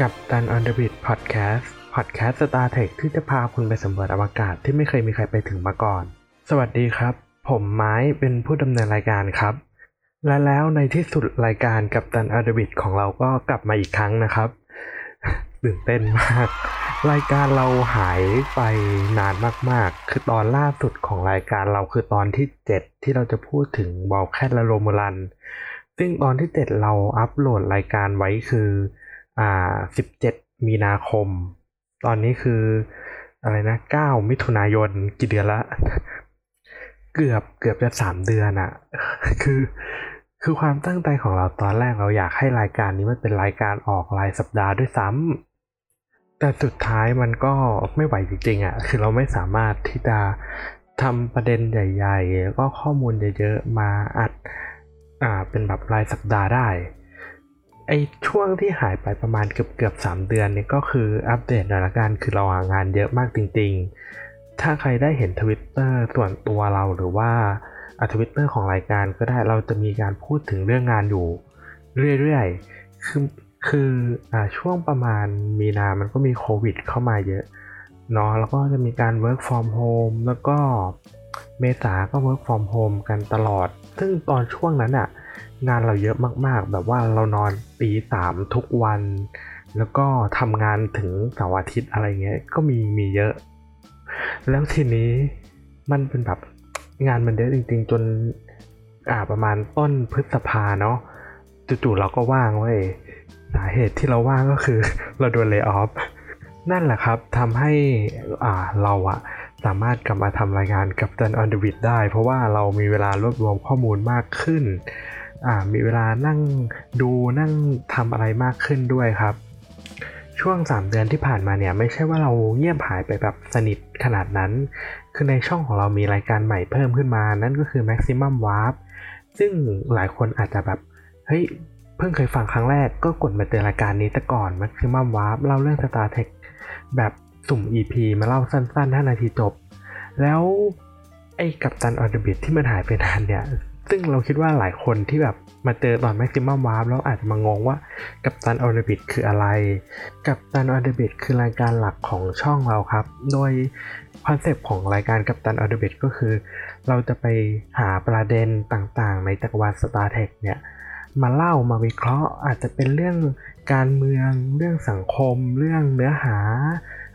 Captain on the Bridge พอดแคสต์พอดแคสต์ Star Trek ที่จะพาคุณไปสำรวจอวกาศที่ไม่เคยมีใครไปถึงมาก่อน สวัสดีครับ ผมไม้เป็นผู้ดำเนินรายการครับ และแล้วในที่สุดรายการ Captain on the Bridge ของเราก็กลับมาอีกครั้งนะครับตื่นเต้นมาก รายการเราหายไปนานมากๆ คือตอนล่าสุดของรายการเราคือตอนที่ 7 ที่เราจะพูดถึง Vulcan และ Romulan ซึ่งตอนที่ 7 เราอัปโหลดรายการไว้คือ อ่า17มีนาคม ตอนนี้คืออะไรนะ9มิถุนายนกี่เดือนละ เกือบเกือบจะสามเดือนอะคือคือความตั้งใจของเราตอนแรกเราอยากให้รายการนี้มันเป็นรายการออกรายสัปดาห์ด้วยซ้ำแต่สุดท้ายมันก็ไม่ไหวจริงๆอะคือเราไม่สามารถที่จะทำประเด็นใหญ่ๆ แล้วก็ข้อมูลเยอะๆ มาอัดอ่าเป็นแบบรายสัปดาห์ได้ ไอช่วงที่หายไปประมาณเกือบเกือบสามเดือนเนี่ยก็คืออัปเดตหน่อยละกันคือเรางานเยอะมากจริง ๆ ถ้าใครได้เห็นทวิตเตอร์ส่วนตัวเราหรือว่าอ่ทวิตเตอร์ของรายการก็ได้เราจะมีการพูดถึงเรื่องงานอยู่เรื่อยๆ คือคืออ่าช่วงประมาณมีนา มันก็มีโควิดเข้ามาเยอะเนาะแล้วก็จะมีการ work from home แล้วก็เมษาก็ work from home กันตลอด ซึ่งตอนช่วงนั้นอะ งานเราเยอะมากๆ แบบว่าเรานอนตีสามทุกวัน แล้วก็ทำงานถึงเสาร์อาทิตย์อะไรเงี้ยก็มีมีเยอะ แล้วทีนี้มันเป็นแบบงานมันเยอะจริง ๆ จนอ่าประมาณต้นพฤษภาเนาะจู่ๆเราก็ว่างเว้ยสาเหตุที่เราว่างก็คือ เราโดนเล y o อ f นั่นแหละครับทำให้อ่าเราอะสามารถกลับมาทำรายการกับจันออนเดวิดได้ เพราะว่าเรามีเวลารวบรวมข้อมูลมากขึ้น มีเวลานั่งดูนั่งทำอะไรมากขึ้นด้วยครับ ช่วง 3 เดือนที่ผ่านมาเนี่ยไม่ใช่ว่าเราเงียบหายไปแบบสนิทขนาดนั้น คือในช่องของเรามีรายการใหม่เพิ่มขึ้นมา นั่นก็คือ Maximum Warp ซึ่งหลายคนอาจจะแบบเฮ้ยเพิ่งเคยฟังครั้งแรกก็กดมาเจอรายการนี้แต่ก่อน Maximum Warp เล่าเรื่อง Star Trek แบบสุ่ม EP มาเล่าสั้นๆ 5 นาทีจบ แล้วไอ้ Captain on the Bridge ที่มันหายไปนานเนี่ย ซึ่งเราคิดว่าหลายคนที่แบบมาเจอตอน Maximum Warp แล้วอาจจะมางงว่า Captain on the Bridge คืออะไร Captain on the Bridge คือรายการหลักของช่องเราครับ โดยคอนเซปต์ของรายการ Captain on the Bridge ก็คือ เราจะไปหาประเด็นต่างๆ ในจักรวาล Star Trek เนี่ย มาเล่ามาวิเคราะห์อาจจะเป็นเรื่องการเมือง เรื่องสังคม เรื่องเนื้อหา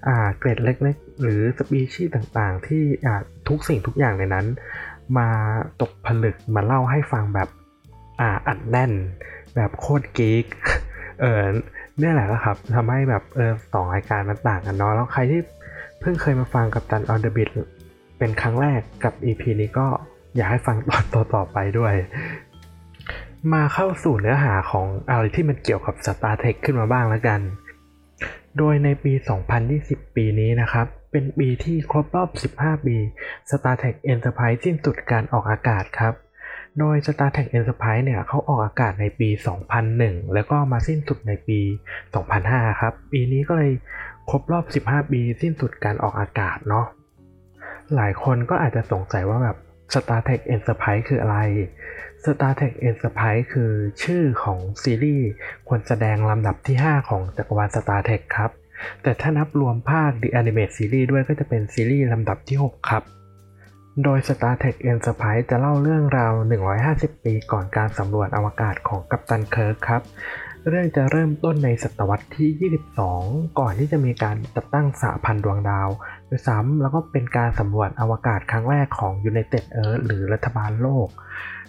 อ่าเกรดเล็กๆ หรือสปีชีส์ต่างๆ ที่อ่าทุกสิ่งทุกอย่างในนั้น มาตกผลึกมาเล่าให้ฟังแบบอ่าอัดแน่น แบบโคตรกิ๊กเออเนี่ยแหละครับทำให้แบบเออสองรายการมันต่างกันเนาะแล้วใครที่เพิ่งเคยมาฟังกับตันออนเดอะบิทเป็นครั้งแรกกับ EP นี้ก็อยากให้ฟังตอนต่อๆไปด้วย มาเข้าสู่เนื้อหาของอะไรที่มันเกี่ยวกับ Star Trek ขึ้นมาบ้างแล้วกัน โดยในปี 2020 ปีนี้นะครับ เป็นปีที่ครบรอบ 15 ปี Star Trek Enterprise สิ้นสุดการออกอากาศครับ โดย Star Trek Enterprise เนี่ยเขาออกอากาศในปี 2001 แล้วก็มาสิ้นสุดในปี 2005 ครับ ปีนี้ก็เลยครบรอบ 15 ปีสิ้นสุดการออกอากาศเนาะ หลายคนก็อาจจะสงสัยว่าแบบ Star Trek Enterprise คืออะไร Star Trek Enterprise คือชื่อของซีรีส์คนแสดงลำดับที่ 5 ของจักรวาล Star Trek ครับ แต่ถ้านับรวมภาค The Animated Series ด้วยก็จะเป็นซีรีส์ลำดับที่ 6 ครับ โดย Star Trek Enterprise จะเล่าเรื่องราว 150 ปีก่อนการสำรวจอวกาศของกัปตันเคิร์กครับ เรื่องจะเริ่มต้นในศตวรรษที่ 22 ก่อนที่จะมีการจัดตั้งสหพันธ์ดวงดาวด้วยซ้ำแล้วก็เป็นการสำรวจอวกาศครั้งแรกของ United Earth หรือรัฐบาลโลก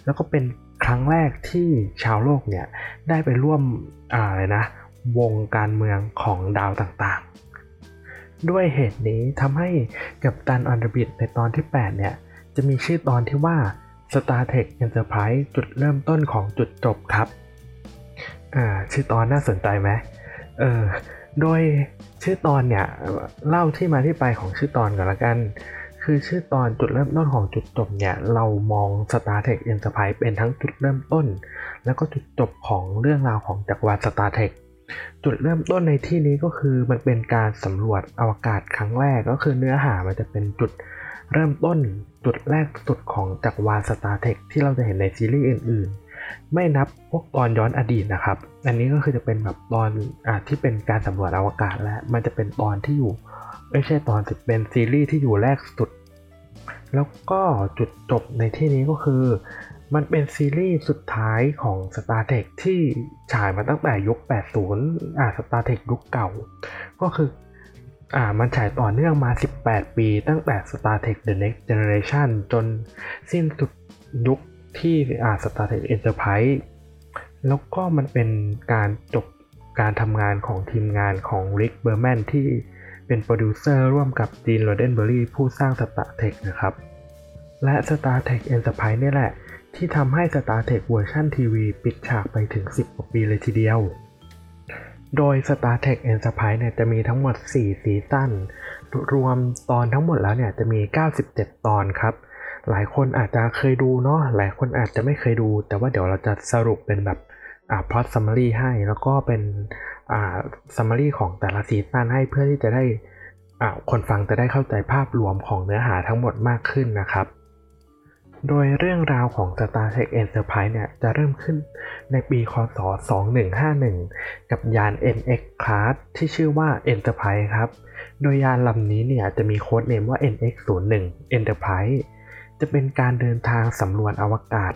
แล้วก็เป็นครั้งแรกที่ชาวโลกเนี่ยได้ไปร่วมอะไรนะ วงการเมืองของดาวต่างๆ ด้วยเหตุนี้ทำให้กัปตันออนเดบิทในตอนที่ 8 เนี่ย จะมีชื่อตอนที่ว่า Star Trek Enterprise จุดเริ่มต้นของจุดจบครับ อ่า ชื่อตอนน่าสนใจไหมเออ โดยชื่อตอนเนี่ย เล่าที่มาที่ไปของชื่อตอนก่อนละกัน คือชื่อตอนจุดเริ่มต้นของจุดจบเนี่ย เรามอง Star Trek Enterprise เป็นทั้งจุดเริ่มต้น แล้วก็จุดจบของเรื่องราวของจักรวาล Star Trek จุดเริ่มต้นในที่นี้ก็คือมันเป็นการสำรวจอวกาศครั้งแรกก็คือเนื้อหามันจะเป็นจุดเริ่มต้นจุดแรกสุดของจักรวาล Star Trek ที่เราจะเห็นในซีรีส์อื่น ๆ ไม่นับพวกตอนย้อนอดีตนะครับ อันนี้ก็คือจะเป็นแบบตอนอที่เป็นการสำรวจอวกาศแล้วมันจะเป็นตอนที่อยู่ ไม่ใช่ตอนสิเป็นซีรีส์ที่อยู่แรกสุด แล้วก็จุดจบในที่นี้ก็คือ มันเป็นซีรีส์สุดท้ายของ Star Trek ที่ฉายมาตั้งแต่ยุค 80 อ่า Star Trek ยุคเก่า ก็คือ อ่า มันฉายต่อเนื่องมา 18 ปี ตั้งแต่ Star Trek The Next Generation จนสิ้นสุดยุคที่อ่า Star Trek Enterprise แล้วก็มันเป็นการจบการทำงานของทีมงานของ Rick Berman ที่เป็นโปรดิวเซอร์ร่วมกับ Gene Roddenberry ผู้สร้าง Star Trek นะครับ และ Star Trek Enterprise นี่แหละ ที่ทำให้ Star Trek เวอร์ชันทีวีปิดฉากไปถึง 10กว่าปีเลยทีเดียว โดย Star Trek Enterprise เนี่ยจะมีทั้งหมด 4 ซีซั่น รวมตอนทั้งหมดแล้วเนี่ยจะมี 97 ตอนครับ หลายคนอาจจะเคยดูเนาะ หลายคนอาจจะไม่เคยดู แต่ว่าเดี๋ยวเราจะสรุปเป็นแบบอ่า plot summary ให้ แล้วก็เป็นอ่า summary ของแต่ละซีซั่นให้เพื่อที่จะได้อ่าคนฟังจะได้เข้าใจภาพรวมของเนื้อหาทั้งหมดมากขึ้นนะครับ โดยเรื่องราวของ Star Trek Enterprise เนี่ยจะเริ่มขึ้นในปีคศ 2151 กับยาน NX Class ที่ชื่อว่า Enterprise ครับ โดยยานลำนี้เนี่ยจะมีโค้ดเนมว่า NX01 Enterprise จะเป็นการเดินทางสำรวจอวกาศ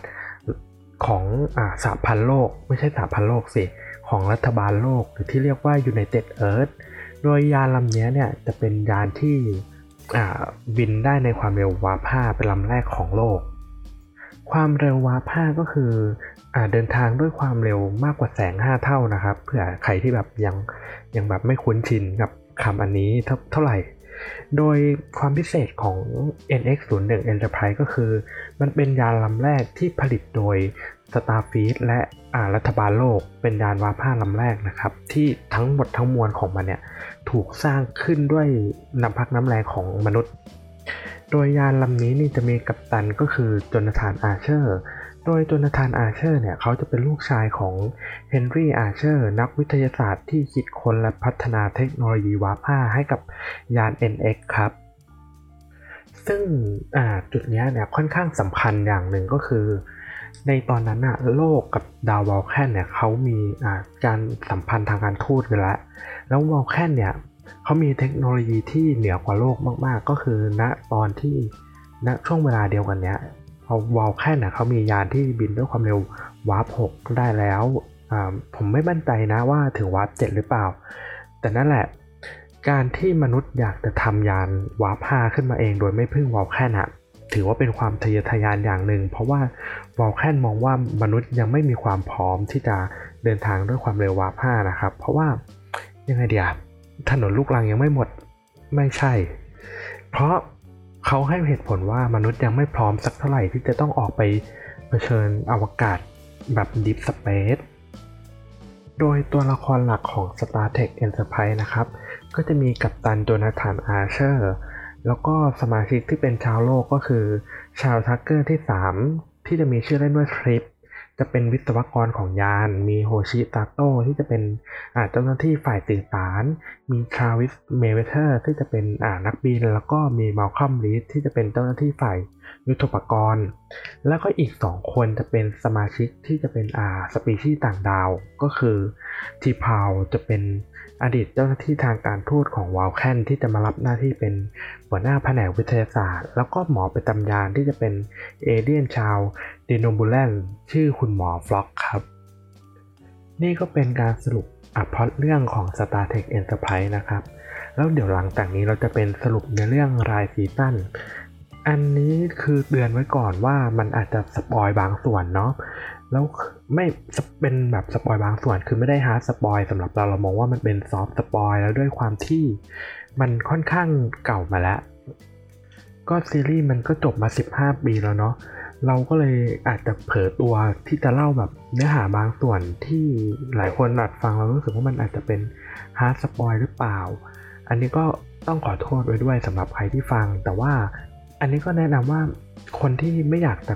ของอ่าสหพันธ์โลก ไม่ใช่สหพันธ์โลกสิ ของรัฐบาลโลกหรือที่เรียกว่า United Earth โดยยานลำนี้เนี่ยจะเป็นยานที่อ่าบินได้ในความเร็ววาร์ป5เป็นลำแรกของโลก ความเร็ววาร์ป5ก็คืออเดินทางด้วยความเร็วมากกว่าแสง 5 เท่านะครับ เผื่อใครที่แบบยังยังแบบไม่คุ้นชินกับคำอันนี้เท่าเท่าไหร่ โดยความพิเศษของ NX01 Enterprise ก็คือ มันเป็นยานลำแรกที่ผลิตโดย Starfleet และรัฐบาลโลก เป็นยานวาร์ป5ลำแรกนะครับ ที่ทั้งหมดทั้งมวลของมันเนี่ย ถูกสร้างขึ้นด้วยน้ำพักน้ำแรงของมนุษย์ โดยยานลำนี้นี่จะมีกัปตันก็คือ Jonathan Archer โดย Jonathan Archer เนี่ยเขาจะเป็นลูกชายของ Henry Archer นักวิทยาศาสตร์ที่คิดค้นและพัฒนาเทคโนโลยี warp 5ให้กับยาน NX ครับซึ่งจุดนี้เนี่ยค่อนข้างสำคัญอย่างหนึ่งก็คือ ในตอนนั้นอะโลกกับดาว Vulcan เนี่ยเขามีการสัมพันธ์ทางการทูตกันแล้ว แล้ว Vulcan เนี่ย เขามีเทคโนโลยีที่เหนือกว่าโลกมาก ๆ ก็คือณตอนที่ณช่วงเวลาเดียวกันเนี้ยเอา Vulcan เนี่ยเขามียานที่บินด้วยความเร็ว warp 6ได้แล้วผมไม่มั่นใจนะว่าถึง warp 7หรือเปล่า แต่นั่นแหละ การที่มนุษย์อยากจะทำยาน warp 5ขึ้นมาเอง โดยไม่พึ่ง Vulcan อะถือว่าเป็นความทะเยอทะยานอย่างหนึ่ง เพราะว่า Vulcan มองว่ามนุษย์ยังไม่มีความพร้อมที่จะเดินทางด้วยความเร็ว warp 5นะครับ เพราะว่ายังไงเดีย ถนนลูกรังยังไม่หมดไม่ใช่ เพราะเขาให้เหตุผลว่ามนุษย์ยังไม่พร้อมสักเท่าไหร่ที่จะต้องออกไปเผชิญอวกาศแบบ deep space โดยตัวละครหลักของ Star Trek Enterprise นะครับ ก็จะมีกัปตัน Jonathan Archer แล้วก็สมาชิกที่เป็นชาวโลกก็คือ Charles Tucker ที่ 3 ที่จะมีชื่อเล่นว่าทริป จะเป็นวิศวกรของยาน มี Hoshi Sato ที่จะเป็นเจ้าหน้าที่ฝ่ายสื่อสาร มี Travis Mayweather ที่จะเป็นนักบิน แล้วก็มี Malcolm Reed ที่จะเป็นเจ้าหน้าที่ฝ่ายยุทโธปกรณ์ แล้วก็อีก 2 คนจะเป็นสมาชิกที่จะเป็นอ่าสปีชีส์ต่างดาว ก็คือ T'Pol จะเป็นอดีตเจ้าหน้าที่ทางการทูตของ Vulcan ที่จะมารับหน้าที่เป็นหัวหน้าแผนกวิทยาศาสตร์ แล้วก็หมอประจำยานที่จะเป็นเอเดียนชาว Denobulan ชื่อคุณหมอ Phlox ครับ นี่ก็เป็นการสรุปอัพพอตเรื่องของ Star Trek Enterprise นะครับ แล้วเดี๋ยวหลังจากนี้เราจะเป็นสรุปในเรื่องราย season อันนี้คือเตือนไว้ก่อนว่ามันอาจจะ spoil บางส่วนเนาะแล้วไม่เป็นแบบ spoil บางส่วนคือไม่ได้ hard spoil สำหรับเราเรามองว่ามันเป็น soft spoil แล้วด้วยความที่มันค่อนข้างเก่ามาแล้ว ก็ซีรีส์มันก็จบมา 15 ปีแล้วเนาะ เราก็เลยอาจจะเผลอตัวที่จะเล่าแบบเนื้อหาบางส่วนที่หลายคนอาจฟังเรารู้สึกว่ามันอาจจะเป็น hard spoil หรือเปล่า อันนี้ก็ต้องขอโทษไว้ด้วยสำหรับใครที่ฟัง แต่ว่าอันนี้ก็แนะนำว่าคนที่ไม่อยากแต่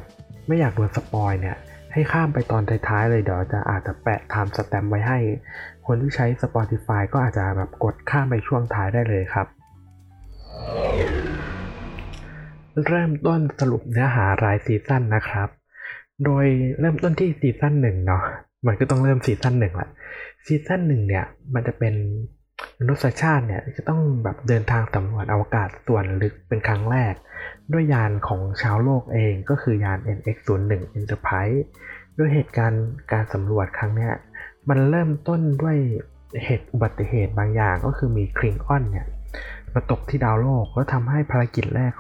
ไม่อยากโดนสปอยเนี่ยให้ข้ามไปตอนท้ายๆเลยเดี๋ยวจะอาจจะแปะ timestamp ไว้ให้ คนที่ใช้ Spotify ก็อาจจะแบบกดข้ามไปช่วงท้ายได้เลยครับ เริ่มต้นสรุปเนื้อหารายซีซั่นนะครับ โดยเริ่มต้นที่ซีซั่นหนึ่งเนาะ มันก็ต้องเริ่มซีซั่นหนึ่งละซีซั่นหนึ่งเนี่ย มันจะเป็นมนุษยชาติเนี่ยจะต้องแบบเดินทางสำรวจอวกาศส่วนลึกเป็นครั้งแรก ด้วยยานของชาวโลกเองก็คือยาน NX01 Enterprise ด้วยเหตุการณ์การสำรวจครั้งนี้มันเริ่มต้นด้วยเหตุอุบัติเหตุบางอย่างก็คือมีคลิงออนเนี่ยมาตกที่ดาวโลกแล้วทำให้ภารกิจแรก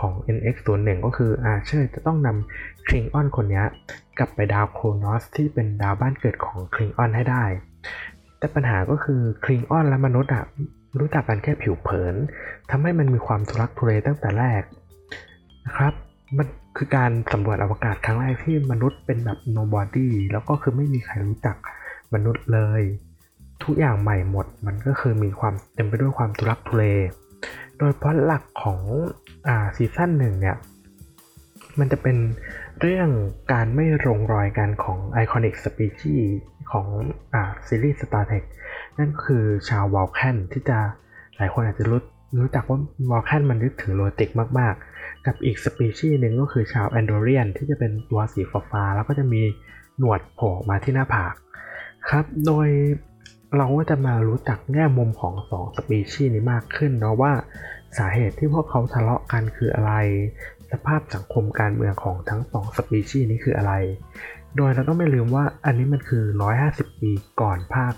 ของ NX01 ก็คืออาเชอร์จะต้องนำคลิงออนคนนี้กลับไปดาวโครนอสที่เป็นดาวบ้านเกิดของคลิงออนให้ได้ แต่ปัญหาก็คือคลิงออนและมนุษย์อะรู้จักกันแค่ผิวเผินทำให้มันมีความทุรักทุเลตั้งแต่แรกนะครับมันคือการสำรวจอวกาศครั้งแรกที่มนุษย์เป็นแบบ nobody แล้วก็คือไม่มีใครรู้จักมนุษย์เลย ทุกอย่างใหม่หมดมันก็คือมีความเต็มไปด้วยความทุรักทุเล โดยเพราะหลักของ อ่าซีซั่นหนึ่งเนี่ย มันจะเป็นเรื่องการไม่ลงรอยกันของ iconic species ของอ่าซีรีส์ Star Trek นั่นก็คือชาววอลแคนที่จะหลายคนอาจจะรู้รู้จักว่าวอลแคนมันนึกถึงโรติกมาก ๆ กับอีกสปีชีส์หนึ่งก็คือชาวแอนโดเรียนที่จะเป็นตัวสีฟ้าแล้วก็จะมีหนวดโผล่มาที่หน้าผากครับ โดยเราก็จะมารู้จักแง่มุมของสองสปีชีส์นี้มากขึ้นเนาะว่า สาเหตุที่พวกเขาทะเลาะกันคืออะไร สภาพสังคมการเมืองของทั้งสองสปีชีส์นี้คืออะไร โดยเราต้องไม่ลืมว่าอันนี้มันคือ 150 ปีก่อนภาค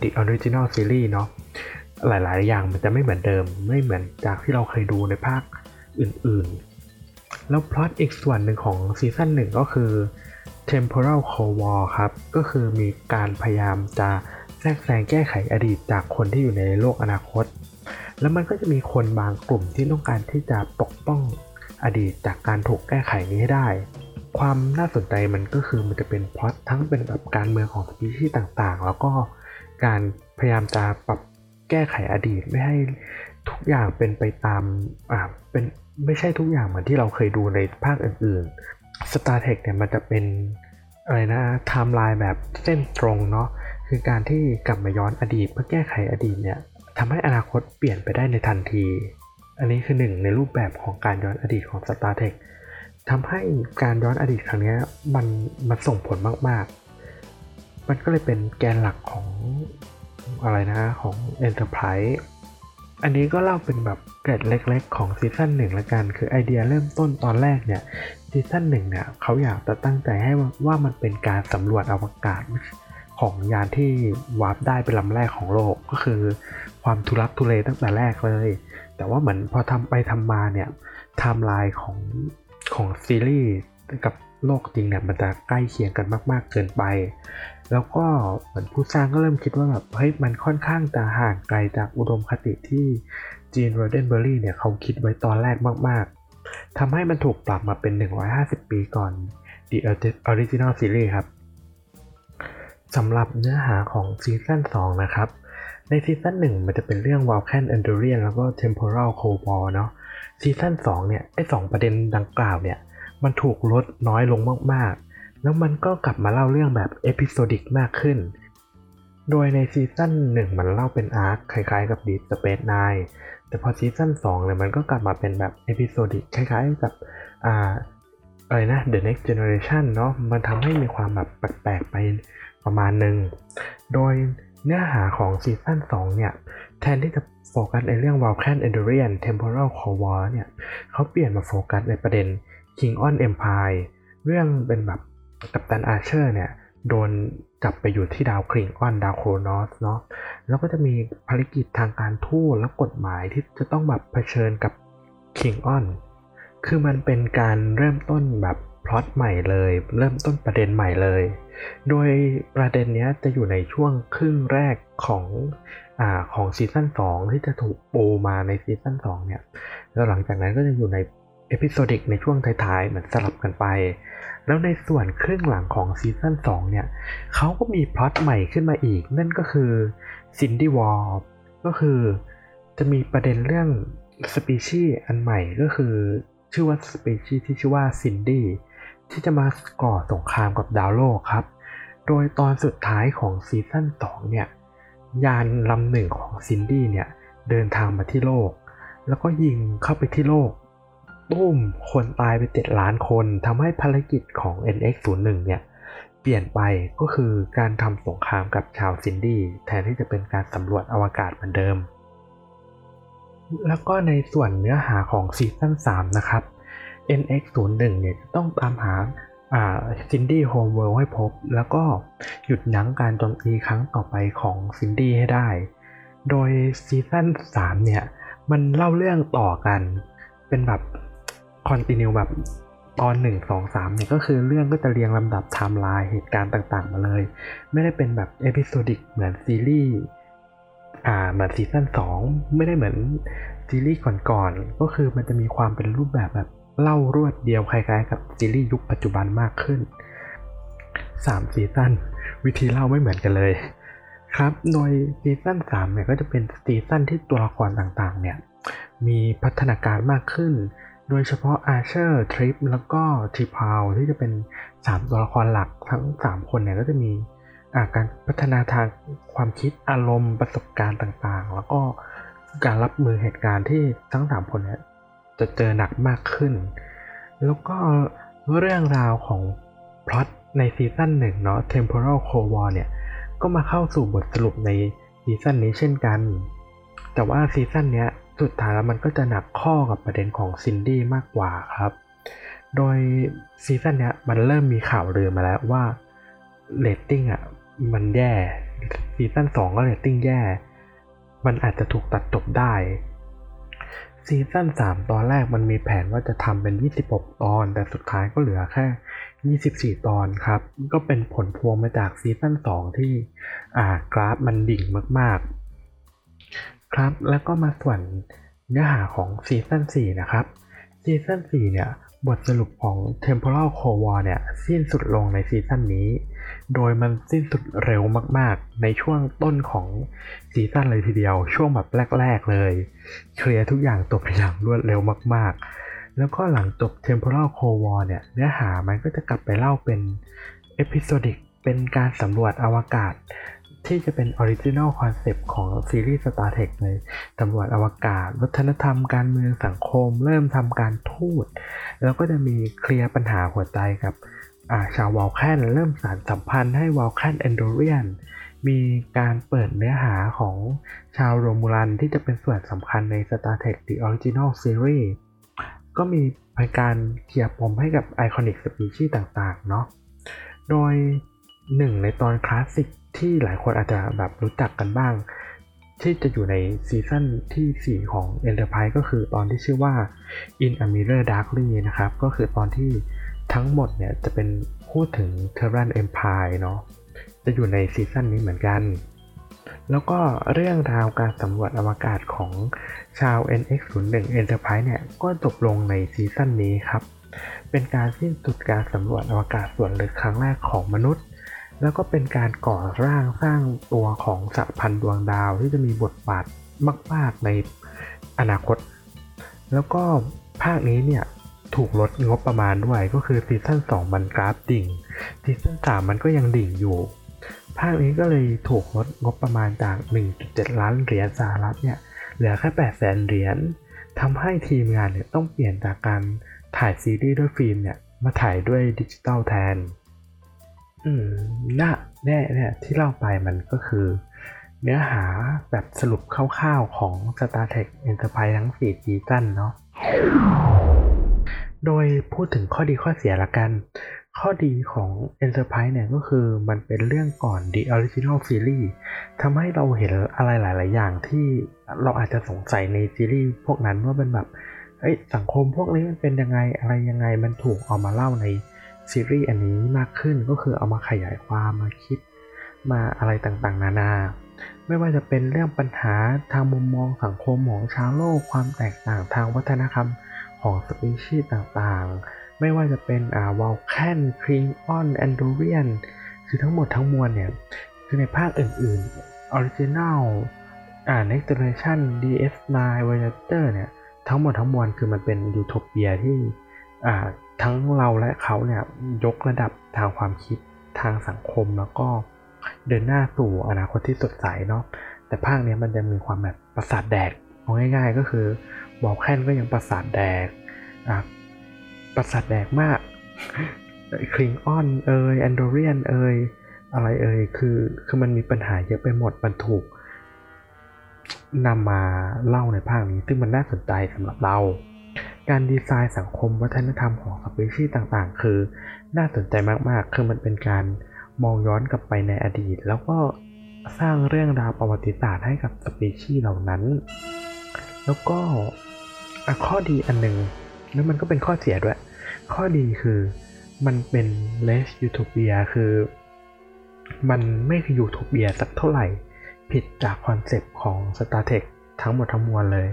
The Original Series เนาะหลายๆ อย่างมันจะไม่เหมือนเดิม ไม่เหมือนจากที่เราเคยดูในภาคอื่นๆ แล้วพล็อตอีกส่วนหนึ่งของซีซั่นหนึ่งก็คือ temporal cold war ครับ ก็คือมีการพยายามจะแทรกแซงแก้ไขอดีตจากคนที่อยู่ในโลกอนาคต แล้วมันก็จะมีคนบางกลุ่มที่ต้องการที่จะปกป้องอดีตจากการถูกแก้ไขนี้ให้ได้ ความน่าสนใจมันก็คือมันจะเป็นพล็อตทั้งเป็นแบบการเมืองของสปีชีส์ต่างๆ แล้วก็การพยายามจะปรับแก้ไขอดีตไม่ให้ทุกอย่างเป็นไปตามอ่าเป็นไม่ใช่ทุกอย่างเหมือนที่เราเคยดูในภาคอื่นๆ Star Trek เนี่ยมันจะเป็นอะไรนะไทม์ไลน์แบบเส้นตรงเนาะคือการที่กลับมาย้อนอดีตเพื่อแก้ไขอดีตเนี่ย ทำให้อนาคตเปลี่ยนไปได้ในทันที อันนี้คือหนึ่งในรูปแบบของการย้อนอดีตของ Star Trek ทำให้การย้อนอดีตครั้งนี้มันมันส่งผลมาก ๆ มันก็เลยเป็นแกนหลักของอะไรนะของ Enterprise อันนี้ก็เล่าเป็นแบบเกร็ดเล็ก ๆ ของซีซั่นหนึ่งละกัน คือไอเดียเริ่มต้นตอนแรกเนี่ยซีซั่นหนึ่งเนี่ยเขาอยากจะตั้งใจให้ว่ามันเป็นการสำรวจอวกาศของยานที่วาร์ปได้เป็นลำแรกของโลกก็คือ ความทุรักทุเลตั้งแต่แรกเลย แต่ว่าเหมือนพอทำไปทำมาเนี่ยไทม์ไลน์ของของซีรีส์กับโลกจริงเนี่ยมันจะใกล้เคียงกันมาก ๆ เกินไป แล้วก็เหมือนผู้สร้างก็เริ่มคิดว่าแบบเฮ้ยมันค่อนข้างจะห่างไกลจากอุดมคติที่จีนโรเดนเบอรี่เนี่ยเขาคิดไว้ตอนแรกมาก ๆทำให้มันถูกปรับมาเป็น 150 ปีก่อน The Original Series ครับสำหรับเนื้อหาของซีซั่น2นะครับ ในซีซั่น1มันจะเป็นเรื่อง Vulcan Andorian แล้วก็ Temporal Cold War เนาะซีซั่น2เนี่ยไอ้สประเด็นดังกล่าวเนี่ย มันถูกลดน้อยลงมากๆ แล้วมันก็กลับมาเล่าเรื่องแบบ episodic มากขึ้น โดยในซีซั่น1มันเล่าเป็น arc คล้ายๆกับ Deep Space Nine แต่พอซีซั่น2เนี่ยมันก็กลับมาเป็นแบบ episodic คล้ายๆกับอ่าอะไรนะ The Next Generation เนาะมันทำให้มีความแบบแปลกๆไปประมาณหนึ่ง โดย เนื้อหาของซีซั่น2เนี่ย แทนที่จะโฟกัสในเรื่อง Vulcan Andorian Temporal Cold War เนี่ยเขาเปลี่ยนมาโฟกัสในประเด็น Klingon Empire เรื่องเป็นแบบกัปตันอาเชอร์เนี่ย โดนจับไปอยู่ที่ดาวคลิงออนดาวโครนอสเนาะแล้วก็จะมีภารกิจทางการทูตและกฎหมายที่จะต้องแบบเผชิญกับคลิงออนคือมันเป็นการเริ่มต้นแบบพล็อตใหม่เลย เริ่มต้นประเด็นใหม่เลย โดยประเด็นนี้จะอยู่ในช่วงครึ่งแรกของอของซีซั่น2 ที่จะถูกปูมาในซีซั่น2เนี่ย แล้วหลังจากนั้นก็จะอยู่ใน episodic ในช่วงท้ายๆ เหมือนสลับกันไป แล้วในส่วนครึ่งหลังของซีซั่น2เนี่ยเขาก็มีพล็อตใหม่ขึ้นมาอีก นั่นก็คือ Xindi Warก็คือจะมีประเด็นเรื่องสปีชีส์อันใหม่ก็คือชื่อว่าสปีชีส์ที่ชื่อว่าซินดี้ ที่จะมาก่อสงครามกับดาวโลกครับ โดยตอนสุดท้ายของซีซั่น2เนี่ย ยานลำหนึ่งของซินดี้เนี่ย เดินทางมาที่โลก แล้วก็ยิงเข้าไปที่โลกตุ้มคนตายไปเจ็ดล้านคนทำให้ภารกิจของ NX01 เนี่ย เปลี่ยนไปก็คือการทำสงครามกับชาวซินดี้แทนที่จะเป็นการสำรวจอวกาศเหมือนเดิม แล้วก็ในส่วนเนื้อหาของซีซั่น3นะครับ NX01 เนี่ยจะต้องตามหา Xindi homeworld ให้พบ แล้วก็หยุดยั้งการโจมตีครั้งต่อไปของซินดี้ให้ได้ โดยซีซั่น3เนี่ย มันเล่าเรื่องต่อกัน เป็นแบบ continue แบบตอน 1 2 3เนี่ยก็คือเรื่องก็จะเรียงลำดับไทม์ไลน์เหตุการณ์ต่างๆ มาเลย ไม่ได้เป็นแบบ episodic เหมือนซีรีส์อ่าเหมือนซีซั่น2 ไม่ได้เหมือนซีรีส์ก่อนๆก็คือมันจะมีความเป็นรูปแบบแบบ เล่ารวดเดียวคล้ายๆ กับซีรีส์ยุคปัจจุบันมากขึ้น 3 ซีซั่นวิธีเล่าไม่เหมือนกันเลย ครับ โดยซีซั่น3เนี่ยก็จะเป็นซีซั่นที่ตัวละครต่างๆ เนี่ยมีพัฒนาการมากขึ้น โดยเฉพาะอาเชอร์ทริปแล้วก็ทีพาวที่จะเป็น 3 ตัวละครหลักทั้ง 3 คนเนี่ยก็จะมีการพัฒนาทางความคิดอารมณ์ประสบการณ์ต่างๆ แล้วก็การรับมือเหตุการณ์ที่ทั้ง 3 คนเนี่ย จะเจอหนักมากขึ้น แล้วก็เรื่องราวของพล็อตในซีซั่นหนึ่งเนาะ Temporal Cold War เนี่ย ก็มาเข้าสู่บทสรุปในซีซั่นนี้เช่นกัน แต่ว่าซีซั่นเนี้ยสุดท้ายแล้วมันก็จะหนักข้อกับประเด็นของซินดี้มากกว่าครับ โดยซีซั่นเนี้ยมันเริ่มมีข่าวลือมาแล้วว่าเรตติ้งอะมันแย่ซีซั่น2ก็เรตติ้งแย่ มันอาจจะถูกตัดจบได้ ซีซั่น3 ตอนแรกมันมีแผนว่าจะทำเป็น 26 ตอน แต่สุดท้ายก็เหลือแค่ 24 ตอนครับ ก็เป็นผลพวงมาจากซีซั่น2 ที่อ่ากราฟมันดิ่งมากๆ ครับ แล้วก็มาส่วนเนื้อหาของซีซั่น4 นะครับ ซีซั่น4 เนี่ย บทสรุปของ Temporal Cold War เนี่ย สิ้นสุดลงในซีซั่นนี้ โดยมันสิ้นสุดเร็วมากๆ ในช่วงต้นของซีซั่นเลยทีเดียว ช่วงแบบแรก ๆ เลย เคลียร์ทุกอย่างจบอย่างรวดเร็วมาก ๆ แล้วก็หลังจบ Temporal Cold War เนี่ย เนื้อหามันก็จะกลับไปเล่าเป็นepisodic เป็นการสำรวจอวกาศ ที่จะเป็น original concept ของซีรีส์ Star Trek เลยสำรวจอวกาศ วัฒนธรรมการเมืองสังคม เริ่มทำการทูต แล้วก็จะมีเคลียร์ปัญหาหัวใจกับ ชาววอลแคนเริ่มสานสัมพันธ์ให้วอลแคนแอนโดเรียนมีการเปิดเนื้อหาของชาวโรมูลันที่จะเป็นส่วนสำคัญใน Star Trek The Original Series ก็มีการเคลียร์ปมให้กับ iconic species ต่างๆ เนาะ โดยหนึ่งในตอนคลาสสิกที่หลายคนอาจจะแบบรู้จักกันบ้าง ที่จะอยู่ในซีซั่นที่ 4 ของ Enterprise ก็คือตอนที่ชื่อว่า In a Mirror Darkly นะครับ ก็คือตอนที่ ทั้งหมดเนี่ยจะเป็นพูดถึง Terran Empire เนาะจะอยู่ในซีซั่นนี้เหมือนกัน แล้วก็เรื่องราวการสำรวจอวกาศของชาว NX01 Enterprise เนี่ยก็จบลงในซีซั่นนี้ครับ เป็นการสิ้นสุดการสำรวจอวกาศส่วนลึกครั้งแรกของมนุษย์ แล้วก็เป็นการก่อร่างสร้างตัวของสหพันธ์ดวงดาวที่จะมีบทบาทมาก ๆ ในอนาคต แล้วก็ภาคนี้เนี่ย ถูกลดงบประมาณด้วยก็คือซีซั่น2มันกราฟดิ่งซีซั่น3มันก็ยังดิ่งอยู่ภาคนี้ก็เลยถูกลดงบประมาณจาก 1.7 ล้านเหรียญสหรัฐเนี่ยเหลือแค่8แสนเหรียญทำให้ทีมงานเนี่ยต้องเปลี่ยนจากการถ่ายซีรีส์ด้วยฟิล์มเนี่ยมาถ่ายด้วยดิจิตอลแทน อืมน่าแน่เนี่ยที่เล่าไปมันก็คือ เนื้อหาแบบสรุปคร่าวๆของ Star Trek Enterprise ทั้ง 4 ซีซั่นเนาะ โดยพูดถึงข้อดีข้อเสียละกัน ข้อดีของ Enterprise เนี่ยก็คือมันเป็นเรื่องก่อน The Original Series ทำให้เราเห็นอะไรหลาย ๆ อย่างที่เราอาจจะสงสัยในซีรีส์พวกนั้นว่าเป็นแบบเอ้ยสังคมพวกนี้มันเป็นยังไงอะไรยังไงมันถูกเอามาเล่าในซีรีส์อันนี้มากขึ้นก็คือเอามาขยายความมาคิดมาอะไรต่างๆ นานา ไม่ว่าจะเป็นเรื่องปัญหาทางมุมมองสังคมของชาวโลกความแตกต่างทางวัฒนธรรม ของสปีชีส์ต่างๆ ไม่ว่าจะเป็นอ่าวอลแคนคลิงออนแอนโดเรียนคือทั้งหมดทั้งมวลเนี่ย คือในภาคอื่นๆ Original อ่า Next Generation DS9 Voyager เนี่ยทั้งหมดทั้งมวลคือมันเป็นยูโทเปียที่อ่าทั้งเราและเขาเนี่ยยกระดับทางความคิดทางสังคมแล้วก็เดินหน้าสู่อนาคตที่สดใสเนาะแต่ภาคนี้มันจะมีความแบบประสาทแดกเอาง่าย ๆ ก็คือ บอกแค่นก็ยังประสาทแดกประสาทแดกมากคลิงออนเอยแอนโดเรียนเอยอะไรเอ่ยคือคือมันมีปัญหาเยอะไปหมดมันถูกนำมาเล่าในภาคนี้ ซึ่งมันน่าสนใจสำหรับเรา การดีไซน์สังคมวัฒนธรรมของสปีชีส์ต่างๆ คือน่าสนใจมากๆ คือมันเป็นการมองย้อนกลับไปในอดีต แล้วก็สร้างเรื่องราวประวัติศาสตร์ให้กับสปีชีส์เหล่านั้น แล้วก็ ข้อดีอันหนึ่งแล้วมันก็เป็นข้อเสียด้วย ข้อดีคือมันเป็น less utopia คือ มันไม่คือยูโทเปียสักเท่าไหร่ ผิดจากคอนเซปต์ของ Star Trek ทั้งหมดทั้งมวลเลย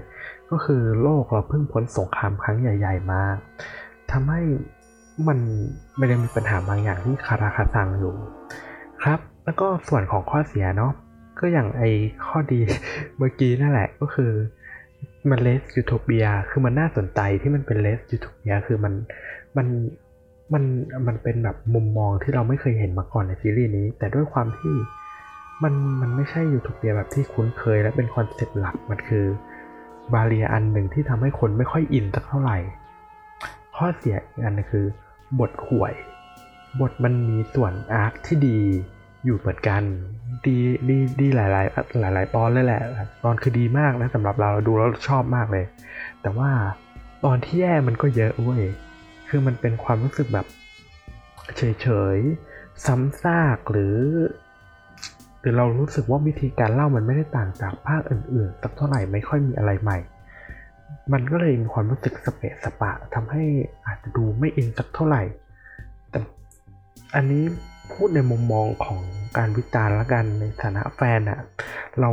ก็คือโลกเราเพิ่งพ้นสงครามครั้งใหญ่ ๆ มาทำให้มันไม่ได้มีปัญหาบางอย่างที่คาราคาซังอยู่ครับ แล้วก็ส่วนของข้อเสียเนาะก็อย่างไอข้อดีเมื่อกี้นั่นแหละก็คือ มัน less utopia คือมันน่าสนใจที่มันเป็น less utopia คือมันมันมันมันเป็นแบบมุมมองที่เราไม่เคยเห็นมาก่อนในซีรีส์นี้ แต่ด้วยความที่มันมันไม่ใช่ยูโทเปียแบบที่คุ้นเคยและเป็นคอนเซ็ปต์หลักมันคือ barrier อันหนึ่งที่ทำให้คนไม่ค่อยอินสักเท่าไหร่ ข้อเสียอีกอันนึงคือบทห่วย บทมันมีส่วนอาร์คที่ดีอยู่เหมือนกัน ดีดีดีหลายหลายหลายหลายตอนเลยแหละ ตอนคือดีมากนะสำหรับเราดูแล้วชอบมากเลย แต่ว่าตอนที่แย่มันก็เยอะเว้ยคือมันเป็นความรู้สึกแบบ เฉยๆ ซ้ำซากหรือหรือเรารู้สึกว่าวิธีการเล่ามันไม่ได้ต่างจากภาคอื่นๆสักเท่าไหร่ไม่ค่อยมีอะไรใหม่ มันก็เลยมีความรู้สึกสเปะสปะทำให้อาจจะดูไม่อินสักเท่าไหร่ แต่อันนี้ พูดในมุมมองของการวิจารณ์ละกันในฐานะแฟนอะเรา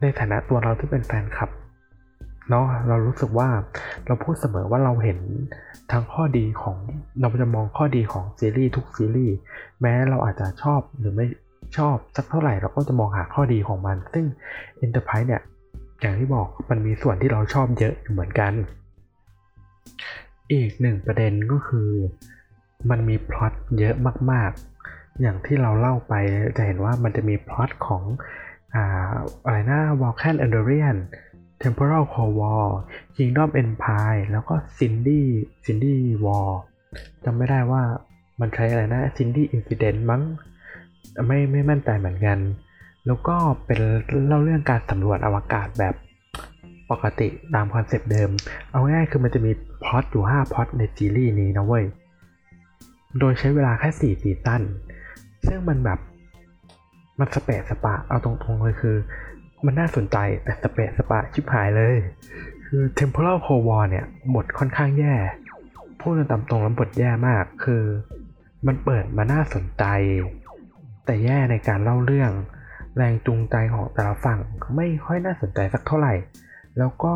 ในฐานะตัวเราที่เป็นแฟนคลับเนาะเรารู้สึกว่าเราพูดเสมอว่าเราเห็นทั้งข้อดีของเราจะมองข้อดีของซีรีส์ทุกซีรีส์แม้เราอาจจะชอบหรือไม่ชอบสักเท่าไหร่เราก็จะมองหาข้อดีของมัน ซึ่ง Enterprise เนี่ย อย่างที่บอกมันมีส่วนที่เราชอบเยอะอยู่เหมือนกัน อีกหนึ่งประเด็นก็คือ มันมีพล็อตเยอะมากๆ อย่างที่เราเล่าไปจะเห็นว่ามันจะมีพล็อตของอ่าอะไรนะ Vulcan Andorian Temporal Core War Kingdom Empire แล้วก็ Cindy Cindy War จำไม่ได้ว่ามันใช้อะไรนะ Cindy Incident มั้งไม่ไม่มั่นใจเหมือนกัน แล้วก็เป็นเล่าเรื่องการสำรวจอวกาศแบบปกติตามคอนเซปต์เดิม เอาง่ายคือมันจะมีพล็อตอยู่ 5พล็อตในซีรีส์นี้นะเว้ย โดยใช้เวลาแค่4ซีซั่น ซึ่งมันแบบมันสะเปะสะปะเอาตรงๆเลยคือ มันน่าสนใจแต่สะเปะสะปะชิบหายเลย คือ Temporal Cold War เนี่ยบทค่อนข้างแย่พูดกันตามตรงแล้วบทแย่มากคือ มันเปิดมาน่าสนใจ แต่แย่ในการเล่าเรื่อง แรงจูงใจของแต่ละฝั่งไม่ค่อยน่าสนใจสักเท่าไหร่ แล้วก็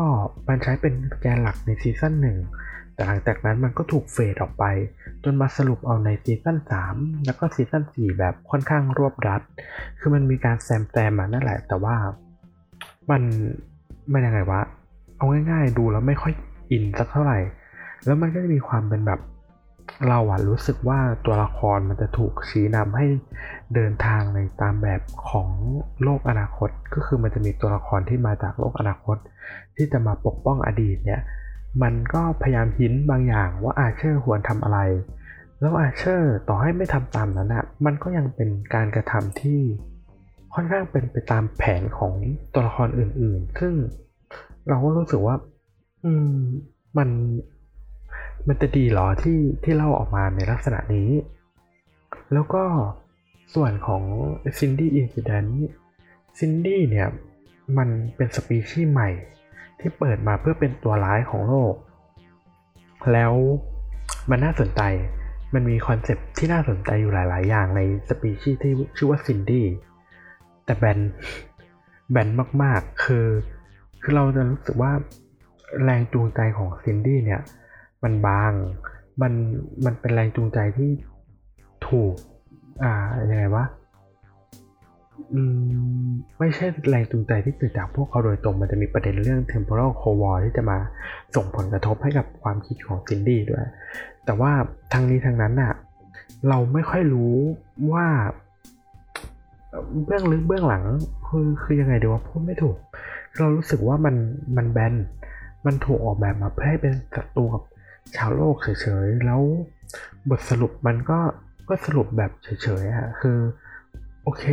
มันใช้เป็นแกนหลักในซีซั่นหนึ่ง แต่หลังจากนั้นมันก็ถูก fade ออกไป จนมาสรุปเอาในซีซั่น3 แล้วก็ซีซั่น4 แบบค่อนข้างรวบรัด คือมันมีการแซมแซมมานั่นแหละ แต่ว่ามันไม่ยังไงวะ เอาง่ายๆดูแล้วไม่ค่อยอินสักเท่าไหร่ แล้วมันก็จะมีความเป็นแบบเราอะรู้สึกว่าตัวละครมันจะถูกชี้นำให้เดินทางในตามแบบของโลกอนาคต ก็คือมันจะมีตัวละครที่มาจากโลกอนาคต ที่จะมาปกป้องอดีตเนี่ย มันก็พยายาม hint บางอย่างว่าอาร์เชอร์ควรทำอะไร แล้วอาร์เชอร์ต่อให้ไม่ทำตามนั้นอะมันก็ยังเป็นการกระทำที่ค่อนข้างเป็นไปตามแผนของตัวละครอื่นๆ ซึ่งเราก็รู้สึกว่า อืม มัน มันจะดีหรอที่ที่เล่าออกมาในลักษณะนี้ แล้วก็ส่วนของ Xindi incident Xindi เนี่ย มันเป็นสปีชีส์ใหม่ ที่เปิดมาเพื่อเป็นตัวร้ายของโลก แล้วมันน่าสนใจ มันมีคอนเซปที่น่าสนใจอยู่หลาย ๆ อย่างในสปีชีส์ที่ชื่อว่า Xindi แต่แบน แบนมาก ๆ คือ คือเราจะรู้สึกว่าแรงจูงใจของ Xindi เนี่ย มันบาง มัน มันเป็นแรงจูงใจที่ถูก อ่า ยังไงวะ ไม่ใช่แรงจูงใจที่เกิดจากพวกเขาโดยตรง มันจะมีประเด็นเรื่อง temporal c o w a r ที่จะมาส่งผลกระทบให้กับความคิดของ Xindi ด้วย แต่ว่าทางนี้ทางนั้นน่ะเราไม่ค่อยรู้ว่าเบื้องลึกเบื้องหลังคือคือยังไงดีวว่าพูดไม่ถูก เรารู้สึกว่ามันมันแบน มันถูกออกแบบมาเพื่อให้เป็นศัตรูกับชาวโลกเฉยๆ แล้วบทสรุปมันก็ก็สรุปแบบเฉยๆอะคือ โอเค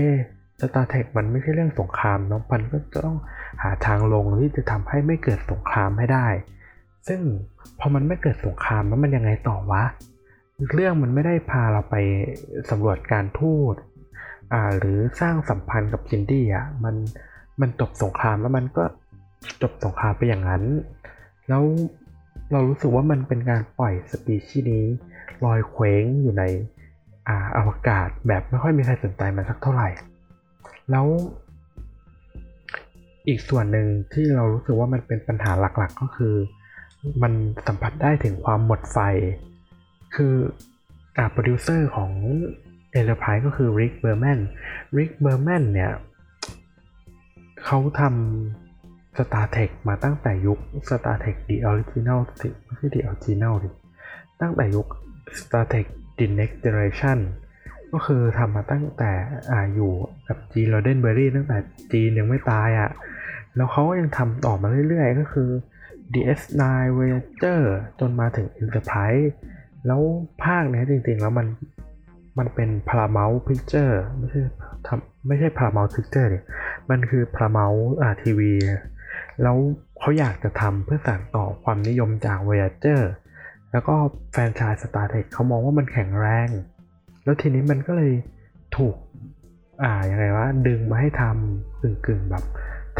สตาร์เทคมันไม่ใช่เรื่องสงครามเนาะมันก็จะต้องหาทางลงที่จะทำให้ไม่เกิดสงครามให้ได้ ซึ่งพอมันไม่เกิดสงครามแล้วมันยังไงต่อวะ เรื่องมันไม่ได้พาเราไปสำรวจการทูตอ่าหรือสร้างสัมพันธ์กับจินดี้อะมันมันจบสงครามแล้วมันก็จบสงครามไปอย่างนั้น แล้วเรารู้สึกว่ามันเป็นการปล่อยสปีชีส์นี้ลอยเคว้งอยู่ในอ่าอวกาศแบบไม่ค่อยมีใครสนใจมันสักเท่าไหร่ แล้วอีกส่วนหนึ่งที่เรารู้สึกว่ามันเป็นปัญหาหลักๆ ก็คือ มันสัมผัสได้ถึงความหมดไฟ คืออ่าโปรดิวเซอร์ของ Enterprise ก็คือ Rick Berman Rick Berman เนี่ยเขาทำ Star Trek มาตั้งแต่ยุค Star Trek The Original สิไม่ใช่ The Original ดิตั้งแต่ยุค Star Trek The Next Generation ก็คือทำมาตั้งแต่อ่าอยู่ กับจีโรเดนเบอรี่ตั้งแต่จีนยังไม่ตายอะ่ะ แล้วเขาก็ยังทำต่อมาเรื่อยๆ ก็คือ DS9 Voyager จนมาถึง Enterprise แล้วภาคเนี้ยจริงๆ แล้วมันมันเป็น Paramount Picture ไม่ใช่ทำไม่ใช่ Paramount Picture ดิมันคือ Paramount อ่าทีวีแล้วเขาอยากจะทำเพื่อสานต่อความนิยมจาก Voyager แล้วก็แฟรนไชส์ Star Trek เขามองว่ามันแข็งแรง แล้วทีนี้มันก็เลยถูก อ่ายังไงวะดึงมาให้ทำกึ่งกึ่งแบบ